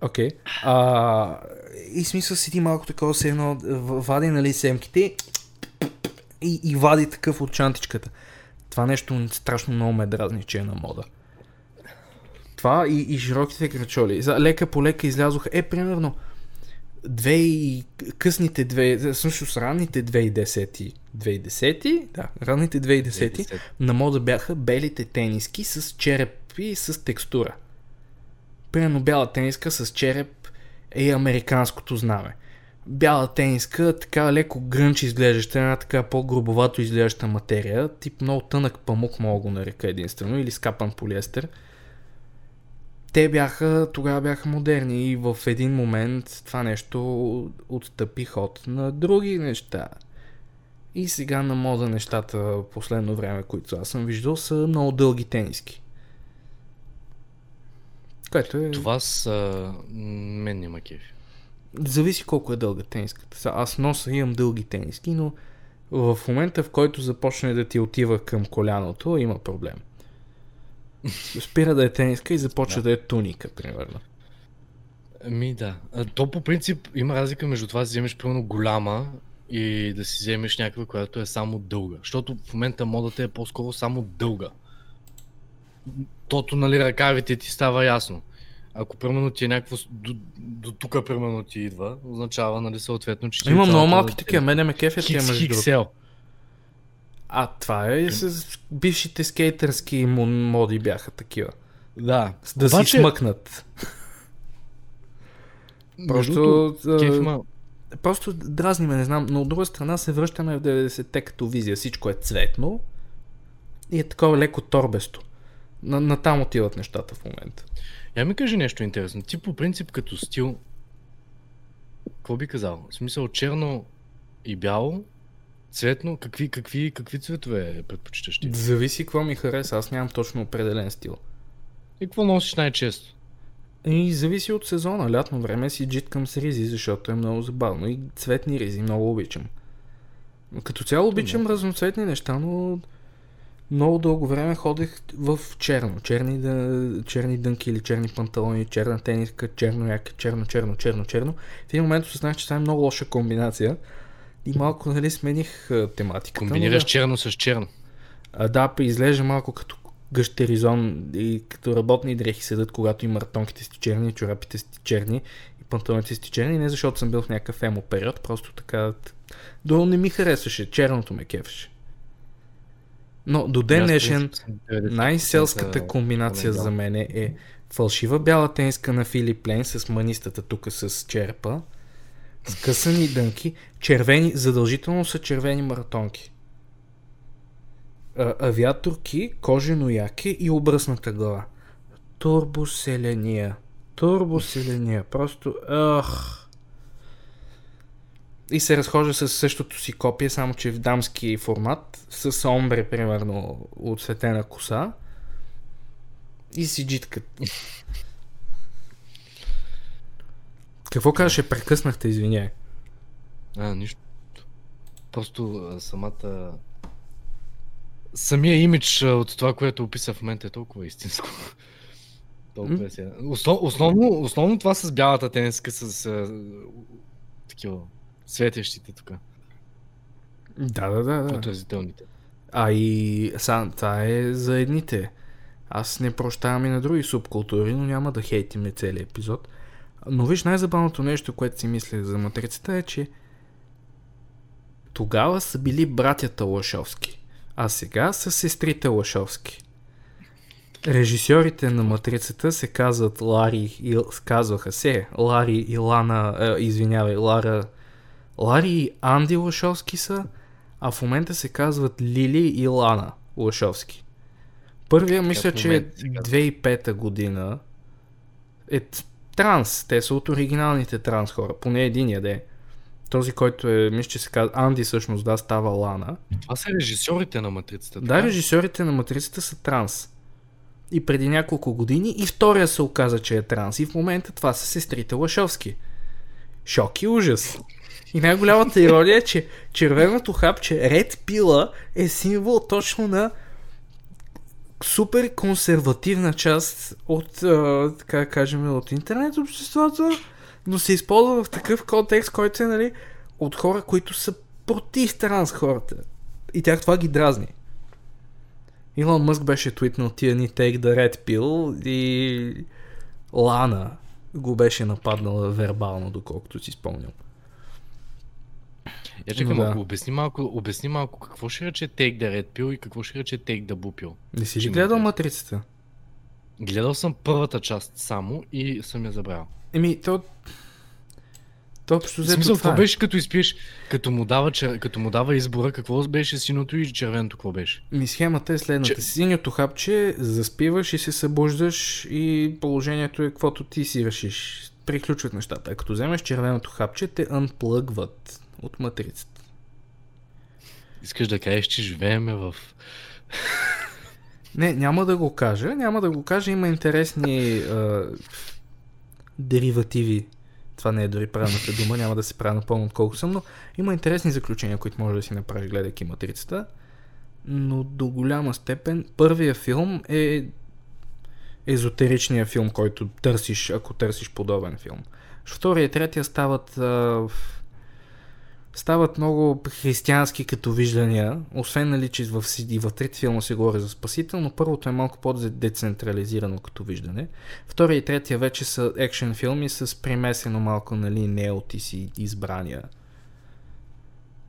Окей. А, и смисъл седи малко такова се едно, вади нали семките и, и вади такъв от чантичката. Това нещо страшно много ме дразни, че е на мода. Това и, и широките крачоли. За лека по лека излязоха. Е, примерно, две и късните две, всъщност ранните 2010 2010 да, ранните 2010 на мода бяха белите тениски с череп и с текстура. Примерно бяла тениска с череп е американското знаме. Бяла тениска, така леко грънч изглеждаща, една така по-грубовато изглеждаща материя, тип много тънък памук мога го нарека единствено, или скапан полиестер. Те бяха, тогава бяха модерни и в един момент това нещо отстъпи ход на други неща. И сега на мода нещата последно време, които аз съм виждал, са много дълги тениски. Което е... Това са... Мен няма кефи. Зависи колко е дълга тениската. Аз носа имам дълги тениски, но в момента, в който започне да ти отива към коляното, има проблем. Спира да е тениска и започва да, е туника, примерно. Ами да. То по принцип има разлика между това да вземеш примерно голяма и да си вземеш някаква, която е само дълга. Защото в момента модата е по-скоро само дълга. Тото, нали, ръкавите ти става ясно. Ако примерно ти е някакво до, до тук примерно ти идва, означава, нали, съответно, че ти Има е много малки такива, мене ме кефят тия между другото. А, това е с бившите скейтърски мо- моди бяха такива. Да. Да си смъкнат. Просто... Просто, а, Кеф има... просто дразни ме, не знам, но от друга страна се връщаме в 90-те като визия. Всичко е цветно и е такова леко торбесто. На, на там отиват нещата в момента. Я ми кажи нещо интересно. Ти по принцип като стил, какво би казал? В смисъл черно и бяло, цветно, какви, какви, какви цветове предпочиташ ти? Зависи какво ми хареса, аз нямам точно определен стил. И какво носиш най-често? И зависи от сезона. Лятно време си джиткам с ризи, защото е много забавно. И цветни ризи много обичам. Като цяло обичам разноцветни неща, но много дълго време ходех в черно. Черни, дъ... черни дънки или черни панталони, черна тениска, черно яка, черно, черно, черно, черно. В един момент осъзнах, че това е много лоша комбинация. И малко, нали, смених а, тематиката. но Комбинираш да. черно с черно. А, да, изглежда малко като гъщеризон и като работни дрехи седат, когато и мартонките си черни, чорапите си черни и панталоните си черни. Не защото съм бил в някакъв емо период, просто така... Долу не ми харесваше, черното ме кефеше. Но до ден днешен принцип, съм 90% най-селската комбинация за мен е фалшива бяла тениска на Филип Лейн с манистата тук с черепа, скъсани дънки, червени, задължително са червени маратонки. А, авиаторки, кожено яки и обръсната глава. Турбоселения. Турбоселения. Просто... Ах. И се разхожда с същото си копие, само че в дамски формат, с омбре, примерно, отсветена коса. И си джиткат. Какво казваше? Прекъснахте, извиняй. А, нищо. Просто а, самата... Самия имидж от това, което описа в момента е толкова истинско. толкова е сега. Основ, основно, основно това с бялата тениска, с а, такива светещите тук. Да, да, да. да. Отразителните. А и са, това е за едните. Аз не прощавам и на други субкултури, но няма да хейтиме целият епизод. Но виж, най-забавното нещо, което си мисля за матрицата е, че тогава са били братята Лашовски, а сега са сестрите Лашовски. Режисьорите на Матрицата се казват Лари и казваха се Лари и Лана, е, извинявай, Лара Лари и Анди Лашовски са, а в момента се казват Лили и Лана Лашовски. Първия мисля, че е момента се казва. 2005 година е транс. Те са от оригиналните транс хора. Поне единия да е. Този, който е, мисля, че се казва Анди всъщност, да, става Лана. Това са режисьорите на матрицата. Да, режисьорите на Матрицата са транс. И преди няколко години и втория се оказа, че е транс. И в момента това са сестрите Лашовски. Шок и ужас. И най-голямата ирония е, че червеното хапче Ред Пила е символ точно на супер консервативна част от, така кажем, от интернет обществото, но се използва в такъв контекст, който е, нали, от хора, които са против транс хората. И тях това ги дразни. Илон Мъск беше твитнал тия ни take the red pill и Лана го беше нападнала вербално, доколкото си спомням. Я чакай Да. малко, обясни малко, обясни малко какво ще рече Take the Red Pill и какво ще рече Take the Blue Pill. Не си ли гледал матрицата? Гледал съм първата част само и съм я забрал. Еми, то... То общо взето смисъл, това е. беше като изпиеш, като му, дава, чер... като му дава избора, какво беше синото и червеното, какво беше? Ми схемата е следната. Че- Синьото хапче, заспиваш и се събуждаш и положението е каквото ти си решиш. Приключват нещата. А като вземеш червеното хапче, те анплъгват от матрицата. Искаш да кажеш, че живееме в... Не, няма да го кажа. Няма да го кажа. Има интересни а, деривативи. Това не е дори правилната дума. Няма да се правя напълно отколко съм, но има интересни заключения, които може да си направиш, гледайки матрицата. Но до голяма степен първия филм е езотеричния филм, който търсиш, ако търсиш подобен филм. Втория и третия стават а, стават много християнски като виждания, освен нали, че в, и в трети филма се говори за спасител, но първото е малко по-децентрализирано като виждане. Втория и третия вече са екшен филми с примесено малко нали, неоти си избрания.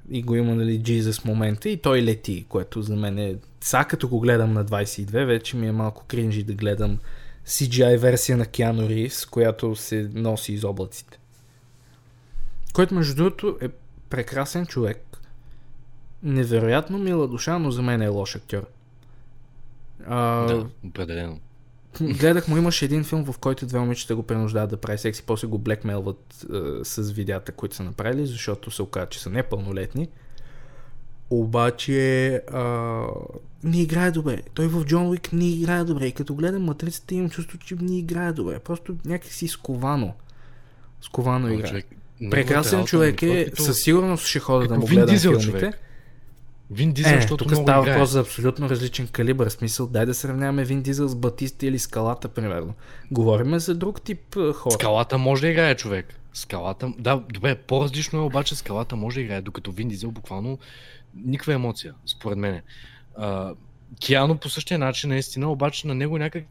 И го има нали, Jesus момента и той лети, което за мен е... Сега като го гледам на 22, вече ми е малко кринжи да гледам CGI версия на Keanu Reeves, която се носи из облаците. Който между другото е прекрасен човек. Невероятно мила душа, но за мен е лош актьор. А, Да, определено. Гледах му, имаше един филм, в който две момичета го принуждават да прави секс и после го блекмелват е, с видеята, които са направили, защото се оказа, че са непълнолетни. Обаче а, не играе добре. Той в Джон Уик не играе добре. И като гледам матрицата имам чувство, че не играе добре. Просто някакси сковано. Сковано играе. човек- Прекрасен работа човек е. като- Със сигурност ще хода да като му Вин гледам Дизел, филмите. човек. Вин Дизел, Е, защото тук много става въпрос за абсолютно различен калибър. Смисъл, дай да сравняваме Вин Дизел с Батиста или Скалата, примерно. Говориме за друг тип а, хора. Скалата може да играе човек. Скалата, да, добре, по-различно е, обаче скалата може да играе, докато Вин Дизел буквално никаква емоция, според мен. Киано по същия начин, наистина, обаче на него някак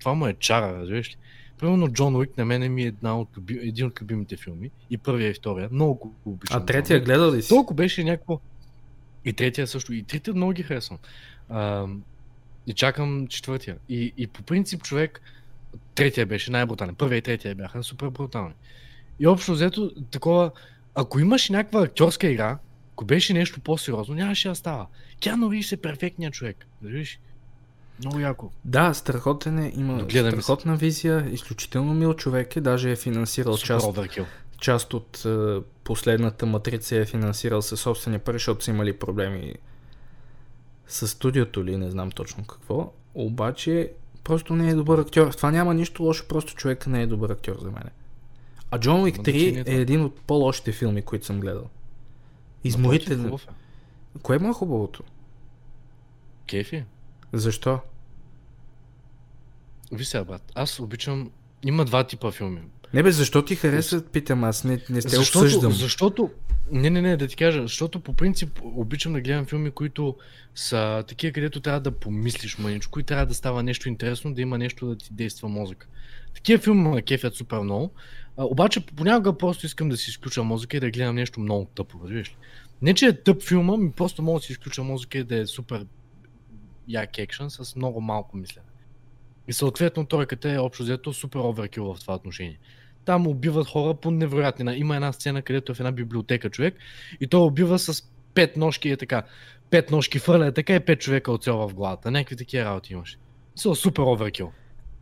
това му е чара, разбираш ли? Примерно Джон Уик на мен ми е една от, един от любимите филми. И първия и втория. Много го обичам. А третия гледал ли си? Толкова беше някакво. И третия също. И трите много ги харесвам. А, и чакам четвъртия. И, и по принцип човек, третия беше най-брутален. Първия и третия бяха супер брутални. И общо взето, такова, ако имаш някаква актьорска игра, ако беше нещо по-сериозно, нямаше да става. Киано Ривз е перфектният човек. Виж? Много яко. Да, страхотен е, има се. страхотна визия, изключително мил човек е, даже е финансирал Супер част, част от е, последната матрица е финансирал със собствени пари, защото са имали проблеми с студиото ли, не знам точно какво. Обаче просто не е добър актьор. В това няма нищо лошо, просто човек не е добър актьор за мен. А Джон Уик Има 3 значение е това. един от по-лошите филми, които съм гледал. Изморителен. Хубав е. Кое му е хубавото? Кефи. Защо? Виж сега, брат, аз обичам... Има два типа филми. Не бе, защо ти харесват, питам аз, не, не сте Защото, обсъждам. защото Не, не, не, да ти кажа, защото по принцип обичам да гледам филми, които са такива, където трябва да помислиш маничко и трябва да става нещо интересно, да има нещо да ти действа мозъка. Такива филми ме кефят супер много, а, обаче понякога просто искам да си изключа музика и да гледам нещо много тъпо, разбираш ли? Не, че е тъп филма, ми просто мога да си изключа музика и да е супер як екшен с много малко мислене. И съответно тройката е общо взето супер оверкил в това отношение. Там убиват хора по невероятни. Има една сцена, където е в една библиотека човек и той убива с пет ножки е така. Пет ножки фърля е така и пет човека оцелва в главата. Някакви такива работи имаш. Са супер оверкил.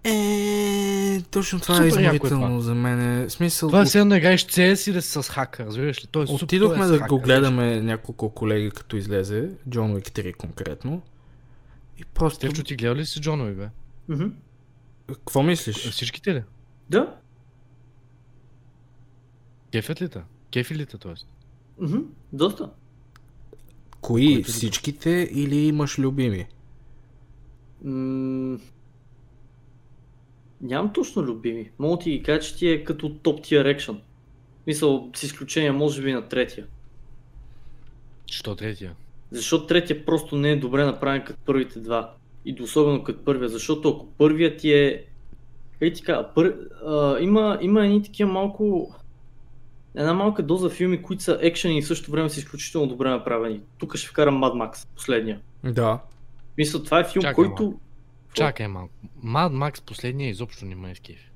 Е, точно това Супер е яко е изморително това. за мен. В смисъл, Това е все едно играеш CS и да си с хак, разбираш ли? Той е супер, отидохме той е с да го гледаме няколко колеги като излезе, Джон Уик 3 конкретно. И просто... Стевчо, ти гледал ли си Джон Уик, бе? Какво мислиш? Всичките ли? Да. Кефят ли те? Кефи ли те, т.е.? Доста. Кои? Който ли? Всичките или имаш любими? М, Нямам точно любими. Мога да ти ги кажа, че ти е като топ тир екшън. Мисъл, с изключение може би на третия. Що третия? Защото третия просто не е добре направен като първите два. И особено като първия, защото ако първият ти е... Ей ти кажа, пър... а, има, има едни такива малко... Една малка доза филми, които са екшени и в същото време са изключително добре направени. Тук ще вкарам Mad Max, последния. Да. Мисля, това е филм, Чакай който... Чакай малко. Mad Max последния изобщо не ме е скефи.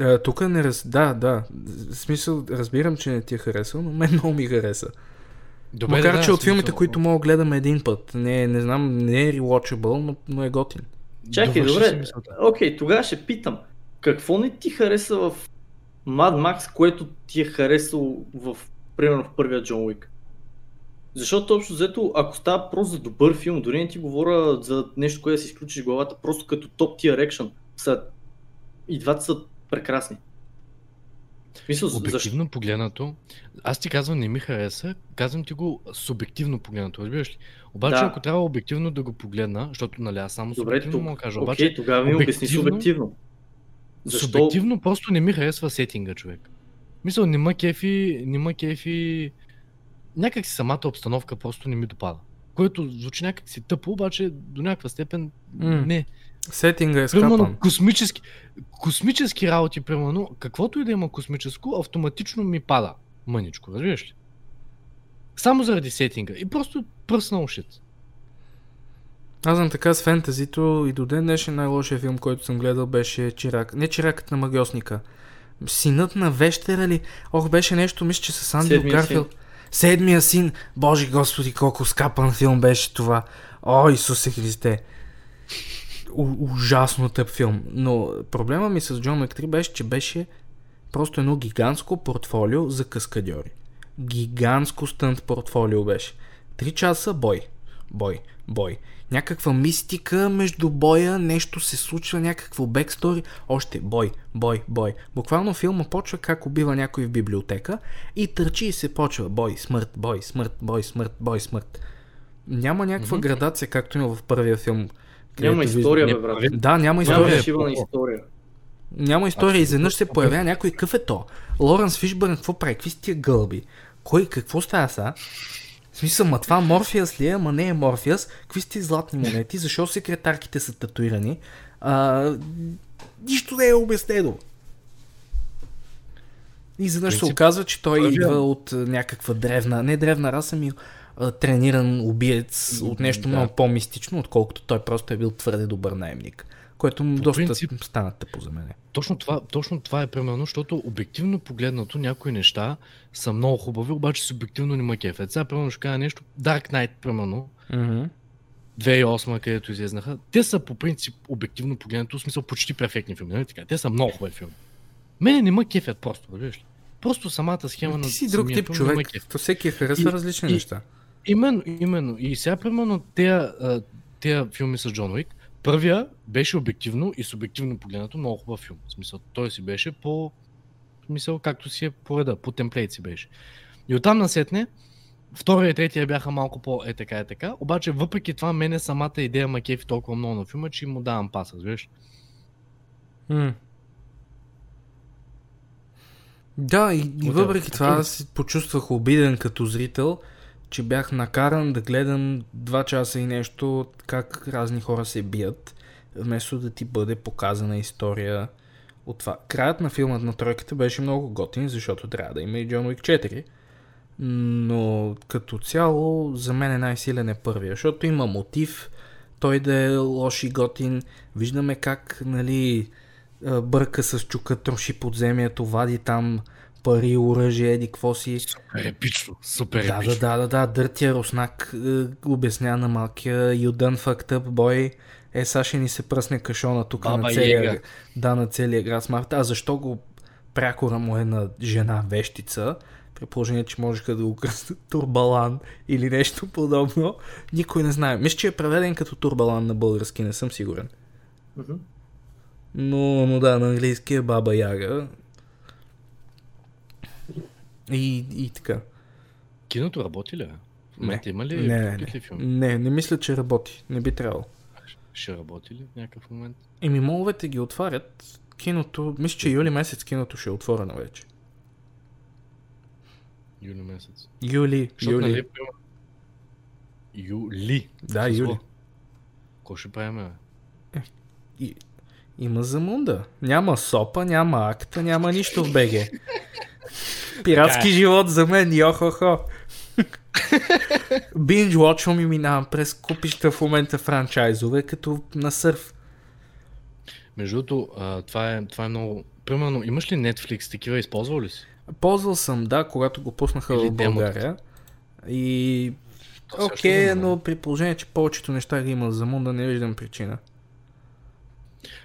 Е, тук не раз... Да, да. В смисъл, разбирам, че не ти е харесал, но мен много ми хареса. Добре, Макар, да, че да, от филмите, които мога да гледам един път. Не, не знам, не е rewatchable, но, но е готин. Чакай, добре. мисълта. Окей, тогава ще питам. Какво не ти хареса в Mad Max, което ти е харесало в, примерно в първия Джон Уик? Защото общо взето, ако става просто за добър филм, дори не ти говоря за нещо, което да си изключиш главата, просто като топ тир екшън, са... и двата са прекрасни. Защо? Обективно погледнато, аз ти казвам не ми хареса, казвам ти го субективно погледнато, разбираш ли? Обаче Да. ако трябва обективно да го погледна, защото нали аз само Добре, субективно тук. мога да кажа, Окей, обаче тогава ми обясни субективно. Защо? субективно просто не ми харесва сетинга, човек. Мисля, не ма кефи, не ма кефи, някак си самата обстановка просто не ми допада. Което звучи някак си тъпо, обаче до някаква степен М. не. Сетинга е Примерно скапан. космически, космически работи, примерно, каквото и да има космическо, автоматично ми пада мъничко, разбираш ли? Само заради сетинга. И просто personal shit. Аз съм така с фентазито и до ден днешен най-лошия филм, който съм гледал беше Чирак. Не Чиракът на магиосника. Синът на вещера ли? Ох, беше нещо, мисля, че с Андрю Седмия Гарфилд. Седмия син. Боже господи, колко скапан филм беше това. О, Исусе Христе. Ужасно тъп филм. Но проблема ми с Джон Мек 3 беше, че беше просто едно гигантско портфолио за каскадьори. Гигантско стънт портфолио беше. Три часа бой. Бой. Бой. Някаква мистика между боя, нещо се случва, някакво бекстори, още бой, бой, бой. Буквално филма почва как убива някой в библиотека и търчи и се почва бой, смърт, бой, смърт, бой, смърт, бой, смърт. Няма някаква Мгм. градация, както има в първия филм. Няма история, бе, брат. Да, няма Няма история. е по- история. Няма история. Изведнъж се появява някой какъв е то. Лоренс Фишбърн, какво прави? Какви са тия гълби? Кой, какво става са? В смисъл, ма това Морфиас ли е? Ма не е Морфиас. Какви сте златни монети? Защо секретарките са татуирани? А, нищо не е обяснено. И изведнъж се оказва, че той първия- идва от някаква древна, не древна раса, ми трениран убиец от нещо Да. много по-мистично, отколкото той просто е бил твърде добър наемник. Което му По доста принцип- стана тъпо за мене. Точно това, точно това е примерно, защото обективно погледнато някои неща са много хубави, обаче субективно не ма кефят. Сега примерно ще кажа нещо, Dark Knight примерно, 2008, където излезнаха, те са по принцип обективно погледнато, в смисъл почти перфектни филми, нали така? Те са много хубави филми. Мене не ма кефят просто, разбираш ли? Просто самата схема на Ти си друг тип ме човек. То всеки е харесва И- различни и- неща. Именно, именно. И сега, примерно, тези, филми с Джон Уик, първия беше обективно и субективно погледнато много хубав филм. В смисъл, той си беше по смисъл, както си е по реда, по темплейт си беше. И оттам насетне, втория и третия бяха малко по е така, е така, обаче въпреки това мене самата идея ма кефи толкова много на филма, че му давам паса, разбираш? М. Да, и, и въпреки това аз се почувствах обиден като зрител, че бях накаран да гледам 2 часа и нещо как разни хора се бият, вместо да ти бъде показана история от това. Краят на филмът на тройката беше много готин, защото трябва да има и Джон Уик 4. Но като цяло за мен е най-силен е първия, защото има мотив, той да е лош и готин. Виждаме как, нали, бърка с чука, троши подземието, вади там пари, оръжие, еди какво си. Супер епично, супер Да, епично. да, да, да, да, дъртия руснак е, обяснява на малкия You done fucked up boy. Е, сега ще ни се пръсне кашона тук Баба на целия, Яга. да, на целия град Смарт. А защо го прякора му е на жена вещица, при положение, че можеха да го кръстят Турбалан или нещо подобно, никой не знае. Мисля, че е преведен като Турбалан на български, не съм сигурен. Но, но да, на английски е Баба Яга. И, и така. Киното работи ли? В момента има ли не, не, не. филми? не, не мисля, че работи. Не би трябвало. Ще работи ли в някакъв момент? Еми, моловете ги отварят. Киното, мисля, че юли месец киното ще е отворено вече. Юли месец. Юли, Защото, юли. нали, Юли. Да, С юли. Кой ще правим, бе? И, има замунда. Няма сопа, няма акта, няма нищо в БГ. Пиратски Така е. живот за мен, йо-хо-хо. Binge watchвам и минавам през купища в момента франчайзове, като на сърф. Между другото, това, е, това е много... Примерно, имаш ли Netflix такива, използвал ли си? Ползвал съм, да, когато го пуснаха Или в демото. България. И... То също Окей, има. но при положение, че повечето неща ги има за мунда, не виждам причина.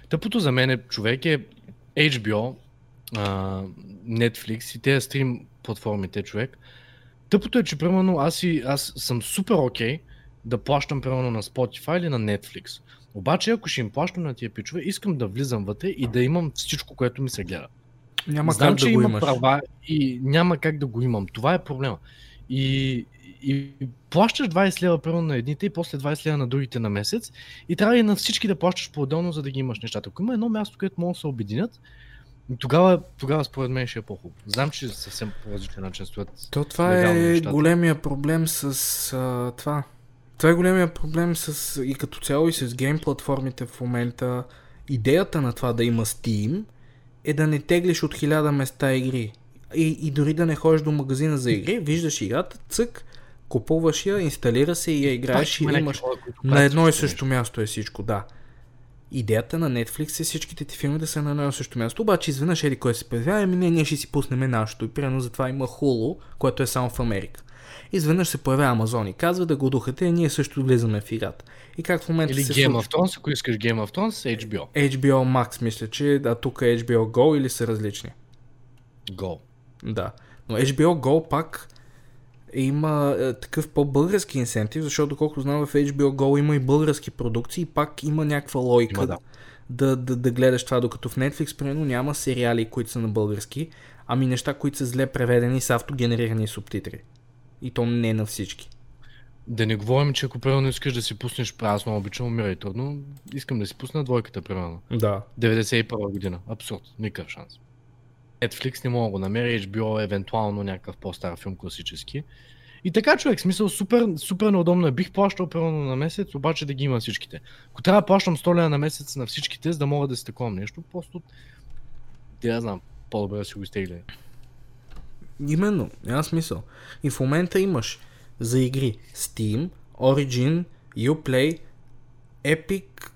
Тъпото за мен е, човек е HBO, а, Netflix и тези стрим платформите, човек. Тъпото е, че примерно аз, и, аз съм супер окей да плащам примерно на Spotify или на Netflix. Обаче, ако ще им плащам на тия пичове, искам да влизам вътре и да имам всичко, което ми се гледа. Няма Знам, как че да го има имаш. права и няма как да го имам. Това е проблема. И, и плащаш 20 лева примерно на едните и после 20 лева на другите на месец и трябва и на всички да плащаш по-отделно, за да ги имаш нещата. Ако има едно място, където могат да се обединят, тогава, тогава според мен ще е по-хубаво. Знам, че съвсем по различен начин стоят. То това е нещата. големия проблем с а, това. Това е големия проблем с и като цяло и с гейм платформите в момента. Идеята на това да има Steam е да не теглиш от хиляда места игри. И, и дори да не ходиш до магазина за игри, виждаш играта, цък, купуваш я, инсталира се и я играеш и Пак имаш на едно и също място е всичко, да. Идеята на Netflix е всичките ти филми да са на едно също място, обаче изведнъж еди кой се появява, ами не, ние ще си пуснем нашото. И примерно затова има Hulu, което е само в Америка. Изведнъж се появява Amazon и казва да го духате, и ние също влизаме в играта. И как в момента Или се Game случва? of Thrones, ако искаш Game of Thrones, HBO. HBO Max мисля, че да, тук е HBO Go или са различни. Go. Да. Но HBO Go пак има е, такъв по-български инсентив, защото доколкото знам в HBO Go има и български продукции и пак има някаква логика Има, да. да, да, да гледаш това, докато в Netflix примерно няма сериали, които са на български, ами неща, които са зле преведени с автогенерирани субтитри. И то не на всички. Да не говорим, че ако примерно искаш да си пуснеш, аз много обичам, умирай трудно, искам да си пусна двойката, примерно. Да. 91 година. Абсурд. Никакъв шанс. Netflix не мога да го намеря, HBO евентуално някакъв по-стар филм класически. И така, човек, смисъл супер, супер неудобно е. Бих плащал примерно на месец, обаче да ги има всичките. Ако трябва да плащам 100 лева на месец на всичките, за да мога да си такова нещо, просто... Те я знам, по-добре да си го изтегля. Именно, няма смисъл. И в момента имаш за игри Steam, Origin, Uplay, Epic,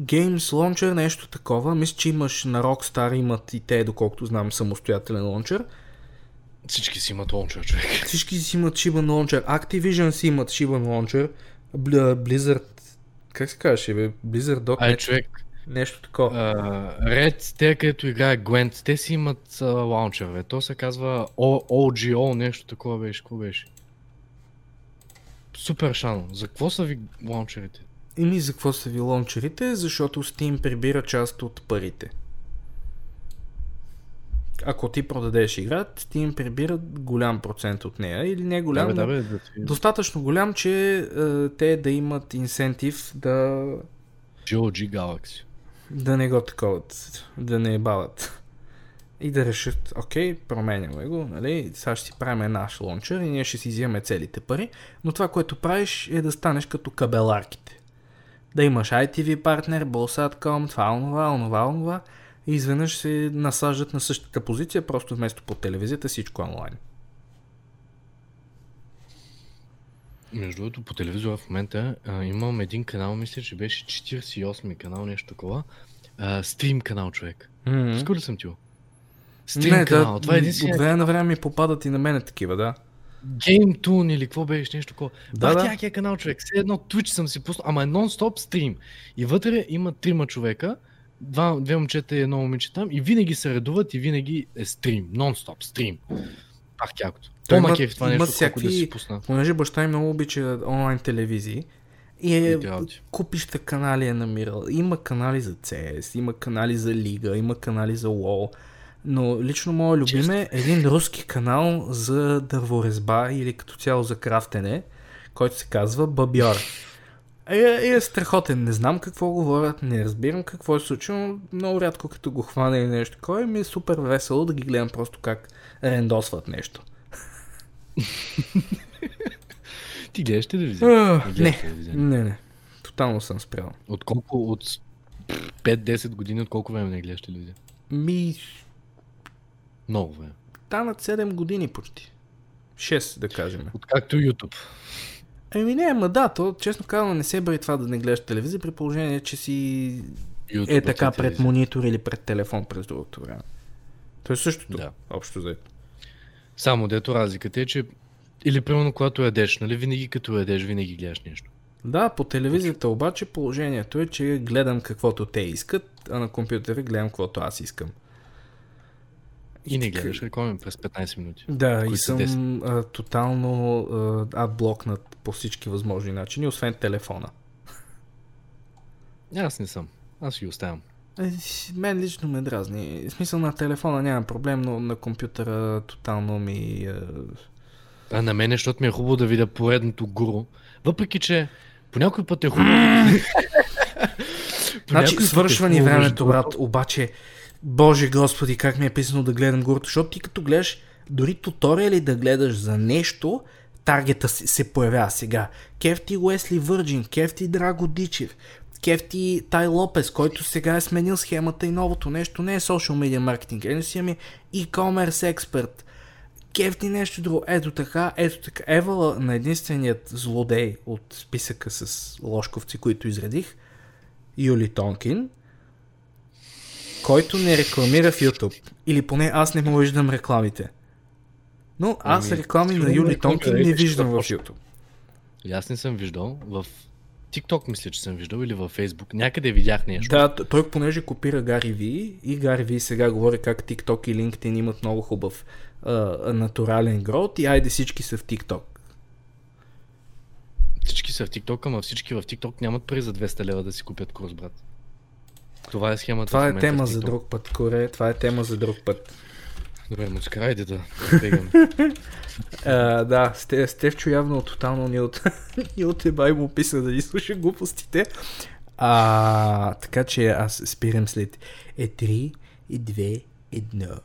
Games Launcher, нещо такова. Мисля, че имаш на Rockstar, имат и те, доколкото знам, самостоятелен лончер. Всички си имат лончер, човек. Всички си имат Shiban Launcher. Activision си имат Launcher. Bl- Blizzard, как се казваше, бе? Blizzard.net, Ай, човек, нещо такова. Uh, Red, те където играе Gwent, те си имат uh, лаунчер, бе. То се казва O- OGO, нещо такова беше. Какво беше? Супер шано. За какво са ви лаунчерите? Ими за какво са ви лончерите? Защото Steam прибира част от парите. Ако ти продадеш игра, Steam прибира голям процент от нея или не голям, да, бе, да, бе, да, ти... достатъчно голям, че е, те да имат инсентив да, GOG Galaxy. да не го таковат, да не бават. и да решат, окей, променяме го, нали, сега ще си правим наш лончер и ние ще си взимаме целите пари, но това, което правиш е да станеш като кабеларките. Да имаш ITV партнер, Bolsat.com, това, онова, онова, онова и изведнъж се насаждат на същата позиция, просто вместо по телевизията всичко онлайн. Между другото, по телевизора в момента а, имам един канал, мисля, че беше 48 канал, нещо такова. А, стрим канал, човек. Mm-hmm. Скоро съм ти го? Стрим Не, канал. да, Това е един от време на време ми попадат и на мене такива, да. GameTune или какво беше, нещо такова. Да, Да, да. канал, човек. Все едно Twitch съм си пуснал, ама е нон-стоп стрим. И вътре има трима човека, два, две момчета и едно момиче там, и винаги се редуват и винаги е стрим. Нон-стоп стрим. Пак якото. Той има- макев това нещо, колко да всякакви- си пусна. Понеже баща ми много обича онлайн телевизии и е купища канали е намирал. Има канали за CS, има канали за Лига, има канали за WoW. Но лично моят любим е един руски канал за дърворезба или като цяло за крафтене, който се казва Бабьор. Е, е, е страхотен, не знам какво говорят, не разбирам какво е случило, но много рядко като го хвана или нещо такова, ми е супер весело да ги гледам просто как рендосват нещо. Ти гледаш телевизия? Ах, гледаш не, телевизия. не, не. Тотално съм спрял. От колко, от 5-10 години, от колко време не гледаш телевизия? Ми, Много време. станат 7 години почти. 6, да кажем. Откакто YouTube. Еми не, ма да, то честно казано не се бри това да не гледаш телевизия, при положение, че си YouTube е така пред телевизия. монитор или пред телефон през другото време. То е същото, Да. общо взето. Само дето разликата е, че или примерно когато ядеш, нали, винаги като ядеш, винаги гледаш нещо. Да, по телевизията обаче положението е, че гледам каквото те искат, а на компютъра гледам каквото аз искам. И не така- гледаш реклами през 15 минути. Да, и съм 10. а, тотално а, адблокнат по всички възможни начини, освен телефона. Аз не съм. Аз ги оставям. Е, мен лично ме дразни. В смисъл на телефона нямам проблем, но на компютъра тотално ми... Е... А на мен, защото ми е хубаво да видя поредното гуру. Въпреки, че по някой път е хубаво. Значи е свършва ни времето, брат, обаче, боже господи, как ми е писано да гледам гурото, защото ти като гледаш дори туториали да гледаш за нещо, таргета се, се появява сега. Кефти Уесли Върджин, Кефти Драго Дичев, Кефти Тай Лопес, който сега е сменил схемата и новото нещо не е social media маркетинг, е си ами e-commerce експерт. Кефти нещо друго. Ето така, ето така. Евала на единственият злодей от списъка с лошковци, които изредих, Юли Тонкин, който не рекламира в YouTube. Или поне аз не му виждам рекламите. Но аз Ами, реклами на Юли Тонкин не виждам в YouTube. И Аз не съм виждал. В TikTok мисля, че съм виждал или във Facebook. Някъде видях нещо. Да, той понеже копира Гари Ви и Гари Ви сега говори как TikTok и LinkedIn имат много хубав а, натурален грот и айде всички са в TikTok. Всички са в TikTok, ама всички в TikTok нямат пари за 200 лева да си купят курс, брат. Това е схемата. Това е тема за друг път, Коре. Това е тема за друг път. Добре, муцка, айде да бегаме. Да, Сте, Стевчо явно тотално ни от, ни от еба и му писа да ни слуша глупостите. А, така че аз спирам след е 3, е 2, 1.